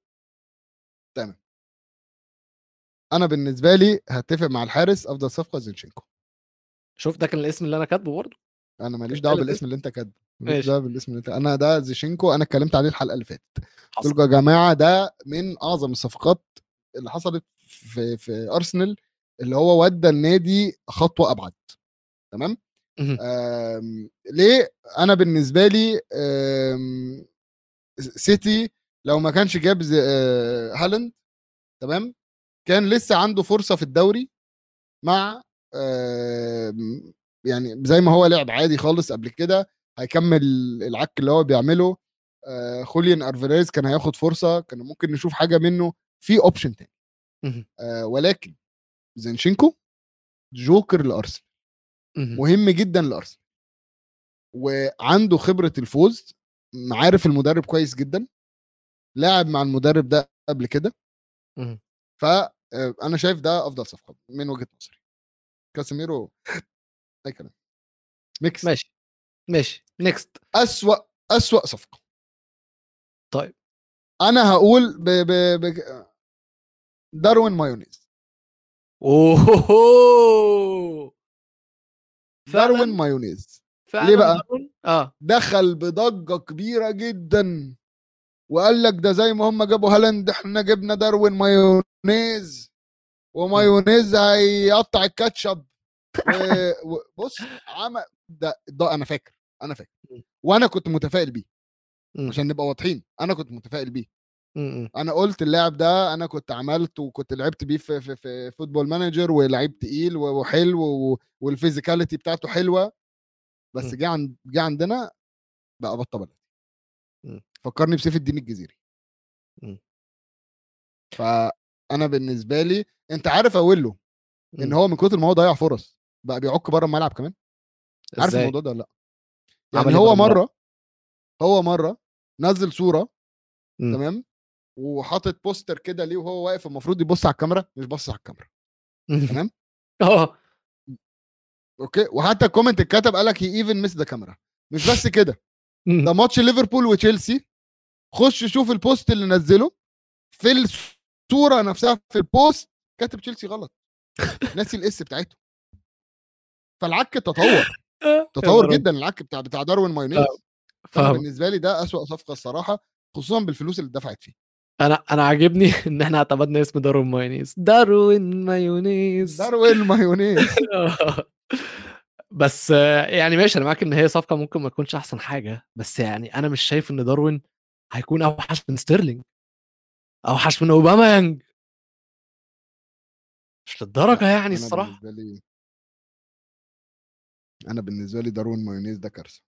أنا بالنسبة لي هتفق مع الحارس أفضل صفقة زينشينكو. شوف ده كان الاسم اللي أنا كاتبه برضه. أنا ماليش دعوة بالاسم اللي أنت كاتبه. ماليش. دعوة بالاسم اللي أنت أنا ده زيشينكو أنا اتكلمت عليه الحلقة اللي فاتت. قلت يا جماعة ده من أعظم الصفقات اللي حصلت في في أرسنال اللي هو ودى النادي خطوة أبعد تمام؟ مهم. آم، ليه؟ أنا بالنسبة لي آم، سيتي لو ما كانش جاب آه، هالاند تمام؟ كان لسه عنده فرصة في الدوري مع آم، يعني زي ما هو لعب عادي خالص قبل كده هيكمل العك اللي هو بيعمله. آه، خوليان ألفاريز كان هياخد فرصة كان ممكن نشوف حاجة منه في option تاني. آه، ولكن زينتشينكو جوكر لأرسنال. مهم. جدا لأرسنال. وعنده خبرة الفوز عارف المدرب كويس جدا. لاعب مع المدرب ده قبل كده. فانا شايف ده أفضل صفقة من وجهة نظري. كاسيميرو أي كلام. ميكس ماشي. ماشي. Next أسوأ أسوأ صفقة. طيب. أنا هقول ب... ب... ب... داروين مايونيز. اوه داروين مايونيز. ليه بقى؟ آه. دخل بضجة كبيرة جدا وقال لك ده زي ما هم جابوا هالاند إحنا جبنا داروين مايونيز ومايونيز هيقطع الكاتشب. بص عمل ده, ده أنا فاكر أنا فاكر. وأنا كنت متفائل بيه. عشان نبقى واضحين أنا كنت متفائل بيه. م- م. أنا قلت اللاعب ده أنا كنت عملت وكنت لعبت بيه في في, في Football Manager ولعيب تقيل وحلو وال physicality بتاعته حلوة بس. جه عند جه عندنا بقى بطه بلد. فكرني بسيف الدين الجزيري م. فأنا بالنسبة لي أنت عارف أقول إن. هو من كتر ما هو ضيع فرص بقى بيعك بره الملعب كمان عارف إزاي؟ الموضوع ده ولا لأ يعني إيه هو؟ مرة هو مرة نزل صورة م. تمام وحاطط بوستر كده ليه وهو واقف المفروض يبص على الكاميرا مش باصص على الكاميرا. تمام؟ آه. Okay؟ وحتى ال comment اتكتب قال لك he even missed the camera مش بس كده. ده ماتش ليفربول وتشيلسي. خش شوف ال post اللي نزله. في الصورة نفسها في ال post كاتب تشيلسي غلط. ناسي ال S بتاعته. فالعك تطور. يا تطور جدا العك بتاع بتاع داروين مايونيز آه، بالنسبة لي ده أسوأ صفقة الصراحة خصوصا بالفلوس اللي اتدفعت فيه. أنا أنا عاجبني إن إحنا اعتمدنا اسم داروين مايونيز. داروين مايونيز. داروين مايونيز. بس يعني ماشي أنا معاك إن هي صفقة ممكن ما تكونش أحسن حاجة بس يعني أنا مش شايف إن داروين هيكون أوحش من ستيرلينج. أوحش من أوباميانج مش للدرجة يعني الصراحة. لي أنا بالنسبة لي داروين مايونيز ده كارثة.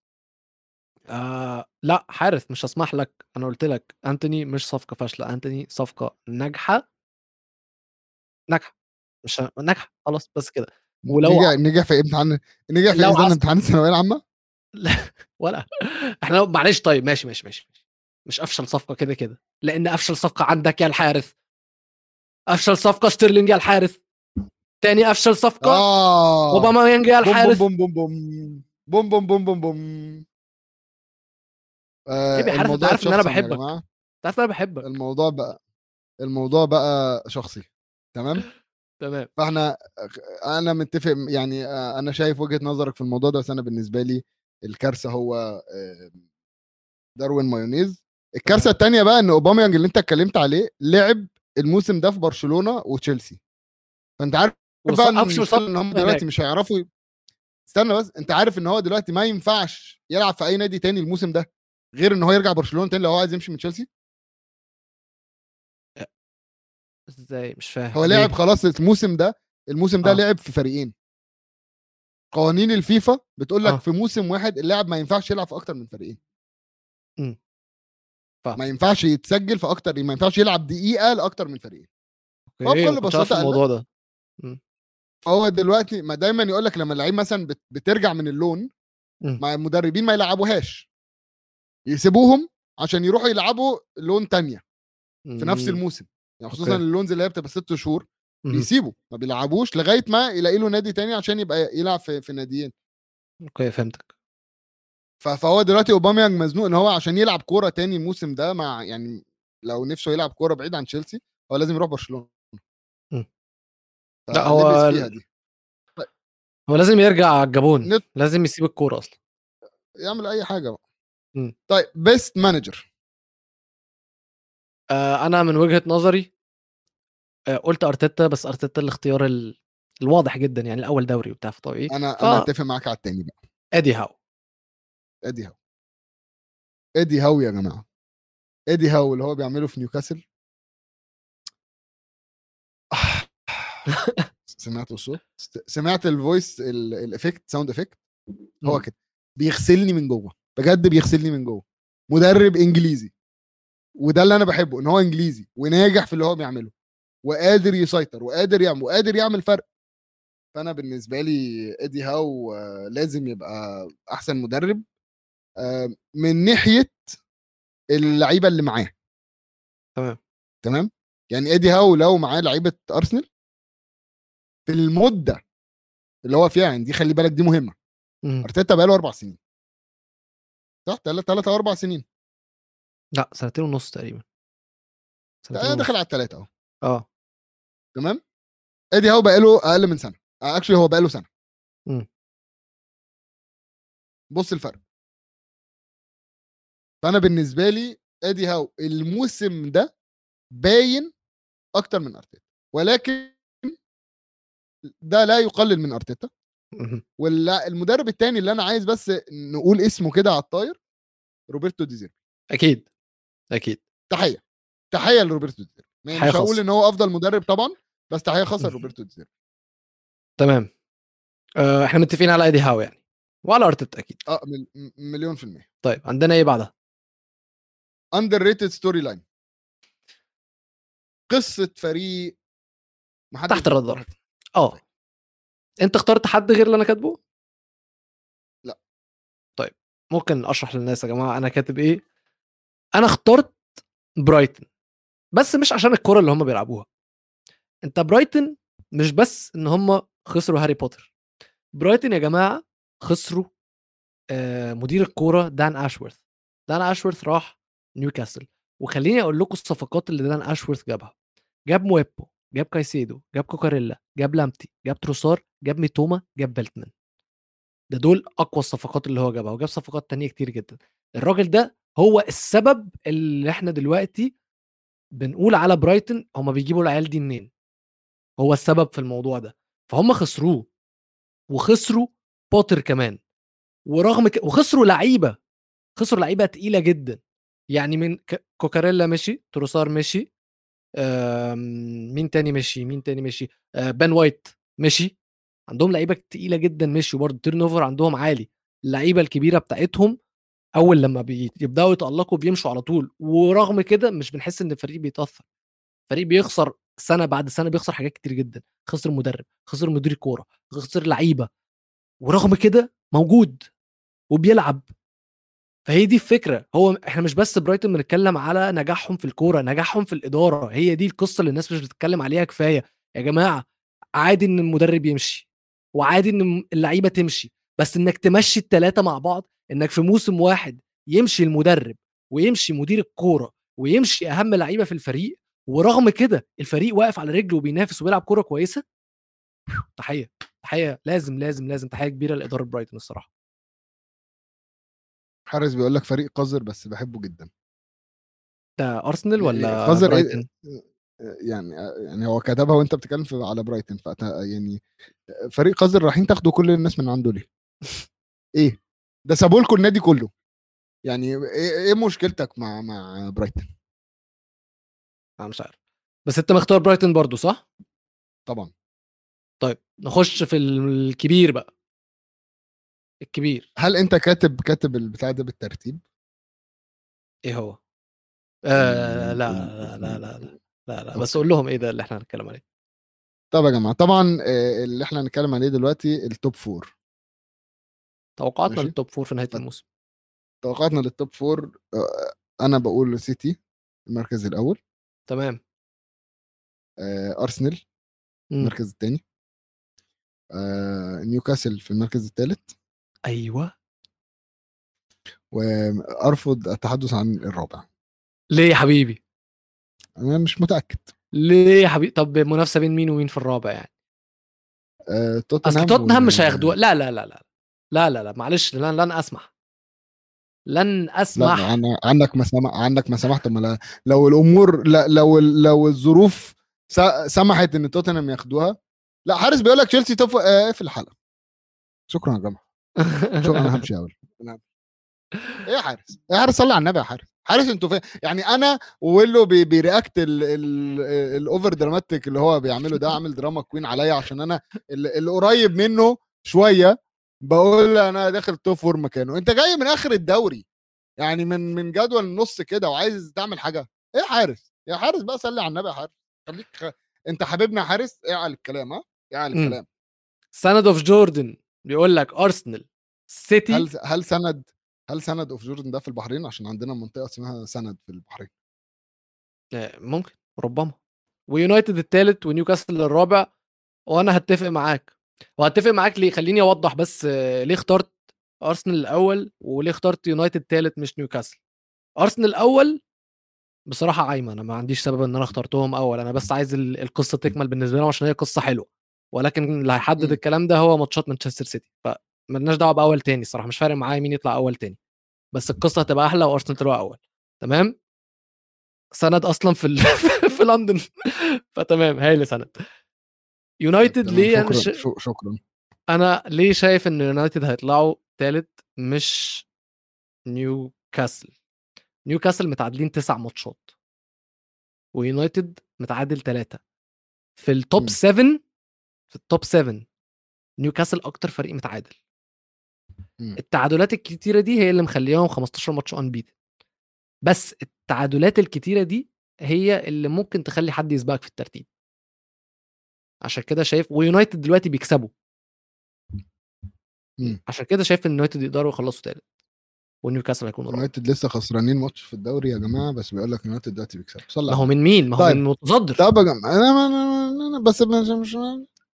آه لأ حارث مش هسمح لك أنا قلت لك انتوني مش صفقة فاشلة انتوني صفقة ناجحة. ناجحة مش ه- ناجحة خلاص بس كده. ولو نجح نجح في امتحان نجح في امتحان الثانوية العامة؟ ولا. إحنا معلش طيب ماشي ماشي ماشي. مش أفشل صفقة كده كده. لأن أفشل صفقة عندك يا الحارث أفشل صفقة ستيرلينج يا الحارث تاني أفشل صفقة آه. اوباما يانج يا الحارث بوم بوم بوم بوم. بوم بوم بوم بوم. آه حارث، أنت الموضوع عارف إن اتشخصن يا بحبك. تعرف أنا بحبك الموضوع بقى الموضوع بقى شخصي تمام؟ تمام. فإحنا أنا متفق يعني آه، أنا شايف وجهة نظرك في الموضوع ده بس أنا بالنسبة لي الكارثة هو داروين مايونيز. الكارثة الثانية بقى إن أوباميانج اللي أنت اتكلمت عليه لعب الموسم ده في برشلونة وتشيلسي. فأنت عارف بقى إن إن هم هناك. دلوقتي مش هيعرفوا استنى بس أنت عارف إن هو دلوقتي ما ينفعش يلعب في أي نادي تاني الموسم ده؟ غير إن هو يرجع برشلونة تاني لو هو عايز يمشي من تشيلسي إزاي مش فاهم هو؟ لعب خلاص الموسم ده الموسم ده آه. لعب في فريقين قوانين الفيفا بتقول لك آه. في موسم واحد اللاعب ما ينفعش يلعب في أكتر من فريقين مم. فاهم. ما ينفعش يتسجل في أكتر ما ينفعش يلعب دقيقة لأكتر من فريقين هو بكل قال الموضوع ده هو دلوقتي ما دايما يقول لك لما اللعيب مثلا بت- بترجع من ال loan. مع المدربين ما يلعبوهاش يسيبوهم عشان يروحوا يلعبوا loan تانية في نفس مم. الموسم يعني خصوصا okay. ال loans اللي هي بتبقى ست شهور. بيسيبوا ما بيلعبوش لغاية ما يلاقي له نادي تاني عشان يبقى يلعب في, في ناديين Okay فهمتك فهو دلوقتي اوباميانج مزنوق إن هو عشان يلعب كورة تاني الموسم ده مع يعني لو نفسه يلعب كورة بعيد عن تشيلسي هو لازم يروح برشلونة مم. ف- لا، هو دي هو لازم يرجع على الجابون نت- لازم يسيب الكورة أصلا يعمل أي حاجة بقى مم. طيب best manager آه أنا من وجهة نظري آه قلت أرتيتا بس أرتيتا الاختيار ال... الواضح جدا يعني الأول دوري وبتاع فطبيعي. أنا ف- أنا أتفق معاك على التاني بقى. إدي هاو. إدي هاو. إدي هاو يا جماعة. إدي هاو اللي هو بيعمله في نيوكاسل. سمعت الصوت؟ سمعت ال voice ال- ال effect sound effect هو. كده. بيغسلني من جوه. بجد بيغسلني من جوه. مدرب إنجليزي. وده اللي أنا بحبه إن هو إنجليزي وناجح في اللي هو بيعمله. وقادر يسيطر وقادر يعمل وقادر يعمل فرق. فأنا بالنسبة لي ايدي هاو لازم يبقى أحسن مدرب. آه، من ناحية اللعيبة اللي معاه. تمام. تمام؟ يعني ايدي هاو لو معاه لعيبة أرسنال في المدة اللي هو فيها يعني دي خلي بالك دي مهمة. أرتيتا بقاله أربع سنين. صح؟ ثلاث أو أربع سنين. لأ سنتين ونص تقريبا. سنتين أنا داخل على الثلاثه أهو. آه. تمام؟ ايدي هاو بقاله أقل من سنة. actually هو بقاله سنة. مم. بص الفرق. فأنا بالنسبة لي ايدي هاو الموسم ده باين أكتر من أرتيتا. ولكن ده لا يقلل من أرتيتا. والمدرب الثاني اللي أنا عايز بس نقول اسمه كده على الطاير روبرتو ديزيربي أكيد أكيد. تحية تحية لروبرتو ديزيربي مش هقول. إن هو أفضل مدرب طبعا بس تحية خاصة. لروبرتو ديزيربي تمام. آه إحنا متفقين على إيدي هاو يعني. وعلى أرتيتا أكيد. آه مليون في المية. طيب عندنا إيه بعدها؟ underrated storyline قصة فريق محدش تحت الرادار. آه. أنت اخترت حد غير اللي أنا كاتبه؟ لا. طيب ممكن أشرح للناس يا جماعة أنا كاتب إيه؟ أنا اخترت برايتن بس مش عشان الكره اللي هم بيلعبوها. أنت برايتن مش بس إن هم خسروا هاري بوتر. برايتن يا جماعة خسروا آه، مدير الكورة دان أشورث. دان أشورث راح نيوكاسل. وخليني أقول لكم الصفقات اللي دان أشورث جابها. جاب مويبو. جاب كايسيدو جاب كوكاريلا جاب لامتي جاب تروسار جاب ميتوما جاب بلتمان ده دول أقوى الصفقات اللي هو جابها وجاب صفقات تانية كتير جدا. الراجل ده هو السبب اللي إحنا دلوقتي بنقول على برايتن هما بيجيبوا العيال دي منين؟ هو السبب في الموضوع ده. فهم خسروه وخسروا بوتر كمان. ورغم ك... وخسروا لعيبة خسروا لعيبة تقيلة جدا. يعني من ك... كوكاريلا مشي تروسار مشي. مين تاني مشي مين تاني مشي آه بن وايت مشي عندهم لعيبة تقيلة جدا مشي وبرضه turnover عندهم عالي. اللعيبة الكبيرة بتاعتهم أول لما بيبداوا يتألقوا بيمشوا على طول ورغم كده مش بنحس إن الفريق بيتأثر. الفريق بيخسر سنة بعد سنة بيخسر حاجات كتير جدا. خسر مدرب خسر مدير كوره خسر لعيبة. ورغم كده موجود وبيلعب. فهي دي الفكرة. هو إحنا مش بس برايتون بنتكلم على نجاحهم في الكورة نجاحهم في الإدارة. هي دي القصة اللي الناس مش بتتكلم عليها كفاية. يا جماعة عادي إن المدرب يمشي وعادي إن اللعيبة تمشي بس إنك تمشي الثلاثه مع بعض إنك في موسم واحد يمشي المدرب ويمشي مدير الكورة ويمشي أهم لعيبة في الفريق ورغم كده الفريق واقف على رجله وبينافس وبيلعب كورة كويسة؟ تحية تحية. لازم لازم لازم تحية كبيرة لإدارة برايتون الصراحة. حارس بيقول لك فريق قذر بس بحبه جدا ده ارسنال يعني ولا قذر إيه؟ برايتون يعني يعني هو كتبها وأنت بتتكلم على برايتن فأت- يعني فريق قذر رايحين تاخدوا كل الناس من عنده ليه؟ إيه؟ ده سابوا لكم النادي كله يعني إيه إيه مشكلتك مع مع برايتن؟ أنا مش عارف بس أنت مختار برايتون برضو صح طبعا طيب نخش في الكبير بقى الكبير هل أنت كاتب كاتب البتاع ده بالترتيب؟ إيه هو آه لا لا لا لا لا لا, لا. بس قول لهم إيه ده اللي إحنا هنتكلم عليه طب يا جماعة طبعا آه، اللي إحنا هنتكلم عليه دلوقتي ال top four توقعاتنا ماشي. لل top four في نهاية. الموسم توقعاتنا لل top four آه، أنا بقول سيتي المركز الأول تمام آه، ارسنال مم. المركز الثاني نيوكاسل في المركز الثالث أيوه. وارفض التحدث عن الرابع. ليه يا حبيبي؟ أنا مش متأكد. ليه يا حبيبي طب منافسة بين مين ومين في الرابع يعني؟ آه، توتنهام أصل توتنهام و- مش هياخدوها لا لا لا لا لا لا لا معلش لن لن أسمح. لن لا أسمح. عن- عندك ما سمح عندك ما سمحت. ما لا- لو الأمور لا لو لو الظروف سمحت إن توتنهام ياخدوها لا حارس بيقول لك تشيلسي توب آه، في الحلقة. شكرا يا جماعة. شكرا أنا همشي أول. همشي. إيه يا حارس؟ إيه يا حارس صلي على النبي يا حارس. حارس أنتوا فين؟ يعني أنا ويلو بي بيرياكت ال- ال- الاوفر دراماتيك اللي هو بيعمله ده عامل دراما كوين عليا عشان أنا ال- اللي قريب منه شوية بقول أنا داخل توب فور مكانه. أنت جاي من آخر الدوري يعني من من جدول النص كده وعايز تعمل حاجة. إيه يا حارس؟ يا حارس بقى صلي على النبي يا حارس. خليك خ... أنت حبيبنا يا حارس اعلى الكلام ها؟ اعلى مم. الكلام. سند اوف جوردن بيقول لك ارسنال سيتي هل هل سند هل سند أوف جوردن ده في البحرين؟ عشان عندنا منطقة اسمها سند في البحرين. آه، ممكن ربما. ويونايتد الثالث ونيوكاسل الرابع وأنا هتفق معاك. وهتفق معاك ليه؟ خليني أوضح بس آه، ليه اخترت ارسنال الأول وليه اخترت يونايتد ثالث مش نيوكاسل. ارسنال الأول بصراحة عايمة أنا ما عنديش سبب إن أنا اخترتهم أول أنا بس عايز ال- القصة تكمل بالنسبة لهم عشان هي قصة حلوة. ولكن اللي هيحدد مم. الكلام ده هو ماتشات مانشستر سيتي. فمالناش دعوة بأول تاني الصراحة مش فارق معايا مين يطلع أول تاني. بس القصة هتبقى أحلى وأرسنال تطلع أول. تمام؟ سند أصلا في ال... في لندن. فتمام هايل سند. يونايتد تمام، ليه أنا شكرا ش... شكرا. أنا ليه شايف إن يونايتد هيطلعوا ثالث مش نيوكاسل؟ نيوكاسل متعادلين تسع ماتشات ويونايتد متعادل ثلاثة في ال top مم. 7 في ال top 7 نيوكاسل أكتر فريق متعادل مم. التعادلات الكتيرة دي هي اللي مخليهم 15 ماتش unbeaten بس التعادلات الكتيرة دي هي اللي ممكن تخلي حد يسبقك في الترتيب عشان كده شايف ويونايتد دلوقتي بيكسبوا مم. عشان كده شايف إن يونايتد يقدروا يخلصوا ثالث ونيوكاسل هيكونوا رابع يونايتد لسه خسرانين ماتش في الدوري يا جماعة بس بيقول لك يونايتد دلوقتي بيكسب صلى ما هو. من مين؟ ما هو طيب. من متصدر طب يا جماعة أنا أنا أنا- أنا بس مش مش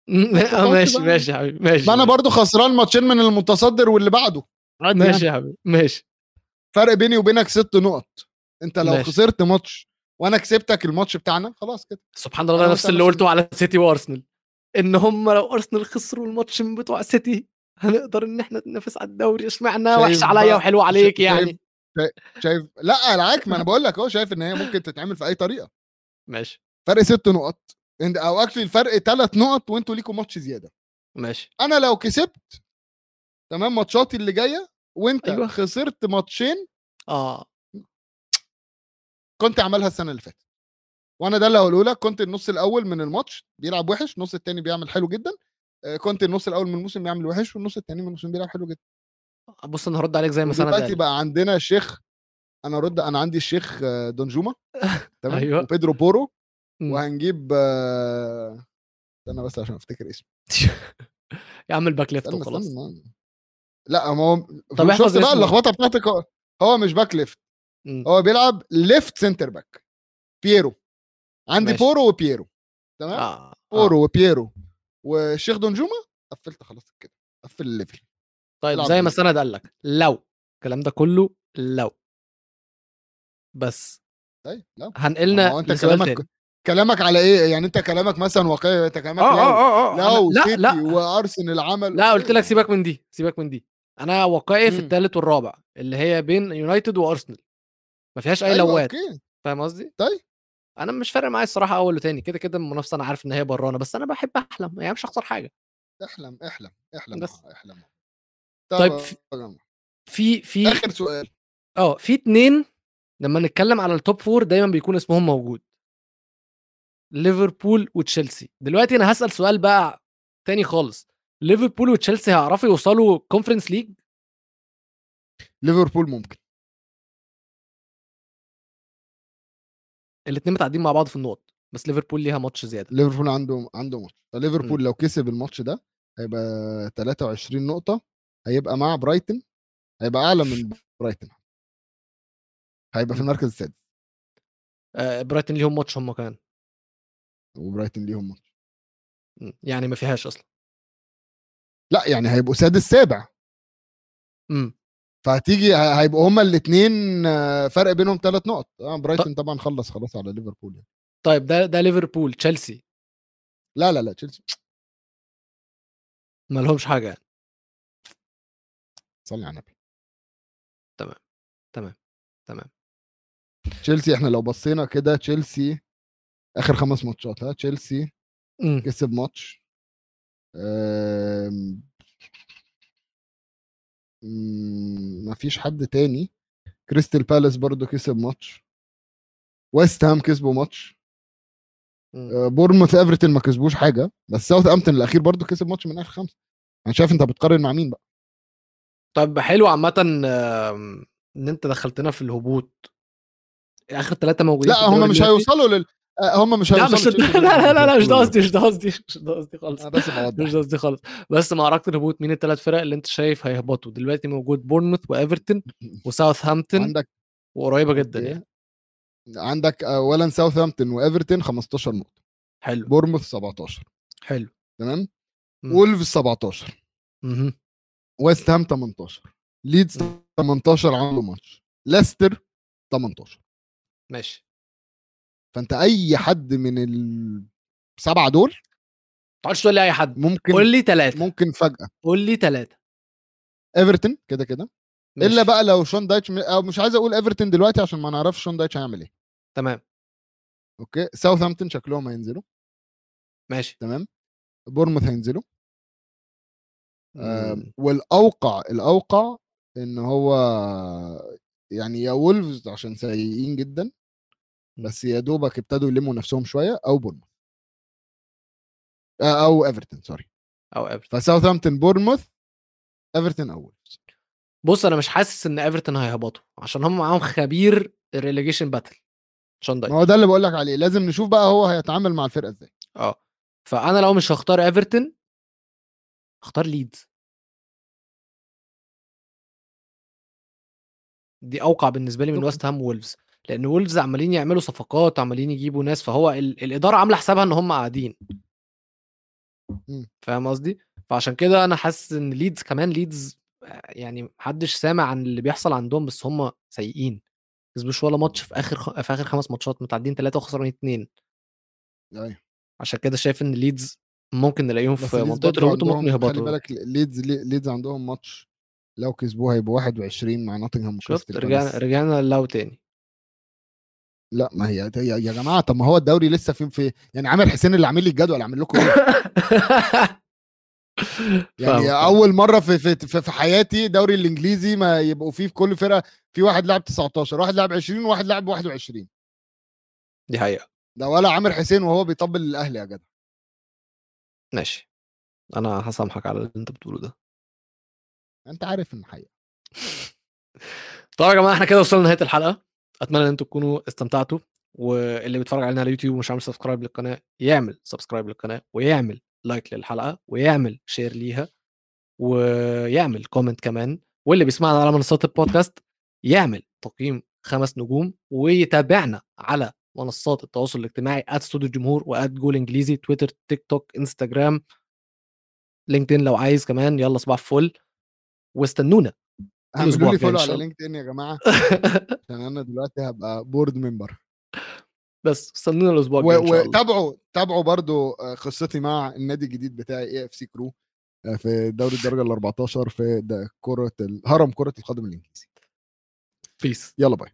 ماشي. ماشي يا حبيبي ماشي ما أنا برضو خسران ماتشين من المتصدر واللي بعده. ماشي. يا حبيبي ماشي. فرق بيني وبينك ست نقط. انت لو ماشي. خسرت ماتش وأنا كسبتك الماتش بتاعنا خلاص كده. سبحان الله نفس اللي قلته على سيتي وأرسنال إن هم لو أرسنال خسروا الماتش من بتوع سيتي هنقدر إن إحنا ننافس على الدوري. اشمعنى شايف وحش عليا وحلو عليك شايف- يعني؟ شايف لا العكس ما أنا بقول لك أهو شايف إن هي ممكن تتعمل في أي طريقة. ماشي. فرق ست نقط. أو actually الفرق ثلاث نقط وأنتوا ليكوا ماتش زيادة ماشي أنا لو كسبت تمام ماتشاتي اللي جاية وأنت أيوة. خسرت ماتشين آه كنت عملها السنة اللي فاتت وأنا ده اللي هقوله لك كنت النص الأول من الماتش بيلعب وحش النص الثاني بيعمل حلو جدا آه، كنت النص الأول من الموسم بيعمل وحش والنص الثاني من الموسم بيلعب حلو جدا بص أنا هرد عليك زي ما سند دلوقتي بقى عندنا الشيخ أنا رد أنا عندي الشيخ آه، دونجوما تمام أيوة. وبيدرو بورو. وهنجيب آه، استنى بس عشان افتكر اسمه. يا عم ال back left وخلاص. لا ما هو طب احفظ شفت بقى. اللخبطة بتاعتك هو, هو مش back left. هو بيلعب left centre back. بيرو عندي ماشي. بورو وبيرو تمام؟ آه آه. بورو وبيرو والشيخ دونجوما قفلت خلاص كده. قفل ال level. طيب زي ما. سند قال لك لو الكلام ده كله لو. بس. طيب لا هنقلنا هو انت كلامك. كلامك على إيه؟ يعني أنت كلامك مثلا واقعي أنت كلامك آه لو آه آه. لو لا لا. وأرسنال عمل لا قلت لك سيبك من دي سيبك من دي. أنا واقعي في مم. الثالث والرابع اللي هي بين يونايتد وأرسنال. ما فيهاش أي أيوة لوات. فاهم قصدي؟ طيب. أنا مش فارق معايا الصراحة أول وتاني. كده كده المنافسة أنا عارف إن هي برانه بس أنا بحب أحلم. يعني مش هخسر حاجة. أحلم أحلم أحلم بس. أحلم طيب، طب في- يا جماعة، في في آخر سؤال. آه في اتنين لما نتكلم على ال top four دايما بيكون اسمهم موجود. ليفربول وتشيلسي. دلوقتي أنا هسأل سؤال بقى تاني خالص. ليفربول وتشيلسي هيعرفوا يوصلوا Conference League ليفربول ممكن. الاثنين متعادلين مع بعض في النقط بس ليفربول ليها ماتش زيادة. ليفربول عنده عنده ماتش. فليفربول لو كسب الماتش ده هيبقى 23 نقطة هيبقى مع برايتن هيبقى أعلى من برايتن. هيبقى في. المركز السادس. آه برايتن ليهم ماتش هم كمان. وبرايتن ليهم ماتش. يعني ما فيهاش أصلا. لأ يعني هيبقوا سادس سابع امم. فهتيجي هيبقوا هما الاثنين فرق بينهم ثلاث نقط. آه برايتن طبعا خلص خلاص على ليفربول يعني. طيب ده ده ليفربول تشيلسي. لا لا لا تشيلسي. ما لهمش حاجة يعني. صلي على النبي. تمام تمام. تشيلسي إحنا لو بصينا كده تشيلسي آخر خمس ماتشات ها تشيلسي إمم. كسب ماتش. آم، مم، مفيش حد تاني. كريستال بالاس برضو كسب ماتش. ويست هام كسبوا ماتش. آه، بورنموث إيفرتون ما كسبوش حاجة. بس ساوثهامبتون الأخير برضو كسب ماتش من آخر خمسه أنا شايف أنت بتقارن مع مين بقى؟ طيب حلو عامة إن أنت دخلتنا في الهبوط. آخر ثلاثة موجودين لا هم مش. هيوصلوا لل هم مش لا مش لا لا لا, لا مش ده. قصدي مش ده قصدي مش ده قصدي خالص. بس مش ده قصدي خالص. بس معركه الهبوط مين الثلاث فرق اللي انت شايف هيهبطوا. دلوقتي موجود بورنموث وإيفرتون وساوثهامبتون عندك وقريبة جدا. يعني. عندك اولا ساوثهامبتون وإيفرتون 15 نقطة. حلو. بورنموث 17 حلو. تمام. وولفز 17 مهم. ويست هام 18 ليدز مم. 18 عنده ماتش. ليستر 18 ماشي. فأنت أي حد من السبعه دول ما تقعدش تقول لي أي حد. ممكن قول لي ثلاثة ممكن فجأة. قول لي ثلاثة ايفرتون كده كده. إلا بقى لو شون دايتش أو مش عايز أقول ايفرتون دلوقتي عشان ما نعرفش شون دايتش هيعمل إيه. تمام. okay. ساوثهامبتون شكلهم هينزلوا. ماشي. تمام. بورنموث هينزلوا. آم، مم. والأوقع الأوقع إن هو يعني يا وولفز عشان سيئين جدا. م. بس يا دوبك ابتدوا يلموا نفسهم شوية أو بورنموث آه، أو إيفرتون sorry. أو إيفرتون. فساوثهامبتون بورنموث إيفرتون أو وولفز. بص أنا مش حاسس إن إيفرتون هيهبطوا عشان هم معاهم خبير ال relegation battle شون ما هو ده اللي بقول لك عليه لازم نشوف بقى هو هيتعامل مع الفرقة إزاي. آه. فأنا لو مش هختار إيفرتون هختار ليدز دي أوقع بالنسبة لي من. ويست هام وولفز. لأن وولفز عمالين يعملوا صفقات عمالين يجيبوا ناس فهو ال- الإدارة عاملة حسابها إن هم قاعدين. مم. فاهم قصدي؟ فعشان كده أنا حاسس إن ليدز كمان ليدز يعني محدش سامع عن اللي بيحصل عندهم بس هم سيئين. كسبوش ولا ماتش في آخر خ... في آخر خمس ماتشات متعادلين ثلاثة وخسرانين اثنين أيوه. عشان كده شايف إن ليدز ممكن نلاقيهم في منطقة الهبوط وممكن عندهم خلي يهبطوا. بالك ليدز ليدز عندهم ماتش لو كسبوه هيبقوا 21 مع نوتنغهام شفت رجعنا. رجعنا لو تاني. لا ما هي يا, يا جماعة طب ما هو الدوري لسه في في يعني عامر حسين اللي عامل لي الجدول عامل لكم إيه؟ يعني. أول مرة في في في, في حياتي دوري الإنجليزي ما يبقوا فيه في كل فرقة في واحد لاعب 19 واحد لاعب 20 وواحد لاعب 21 دي حقيقة. ده ولا عامر حسين وهو بيطبل الأهلي يا جدع. ماشي. أنا هسامحك على اللي أنت بتقوله ده. أنت عارف إن حقيقة. طبعا يا جماعة إحنا كده وصلنا لنهاية الحلقة. أتمنى إن أنتم تكونوا استمتعتوا واللي بيتفرج علينا على اليوتيوب ومش عامل subscribe للقناة يعمل subscribe للقناة ويعمل like للحلقة ويعمل share ليها ويعمل comment كمان واللي بيسمعنا على منصات البودكاست يعمل تقييم خمس نجوم ويتابعنا على منصات التواصل الاجتماعي @استوديو الجمهور وجول إنجليزي تويتر تيك توك انستجرام LinkedIn لو عايز كمان يلا صباح الفل واستنونا. اعملوا لي follow على. LinkedIn يا جماعة. عشان أنا دلوقتي هبقى board member بس استنونا الأسبوع الجاي وتابعوا تابعوا برضو آه، قصتي مع النادي الجديد بتاعي AFC كرو في دوري الدرجة ال 14 في كرة ال- هرم كرة القدم الإنجليزي. بيس يلا باي.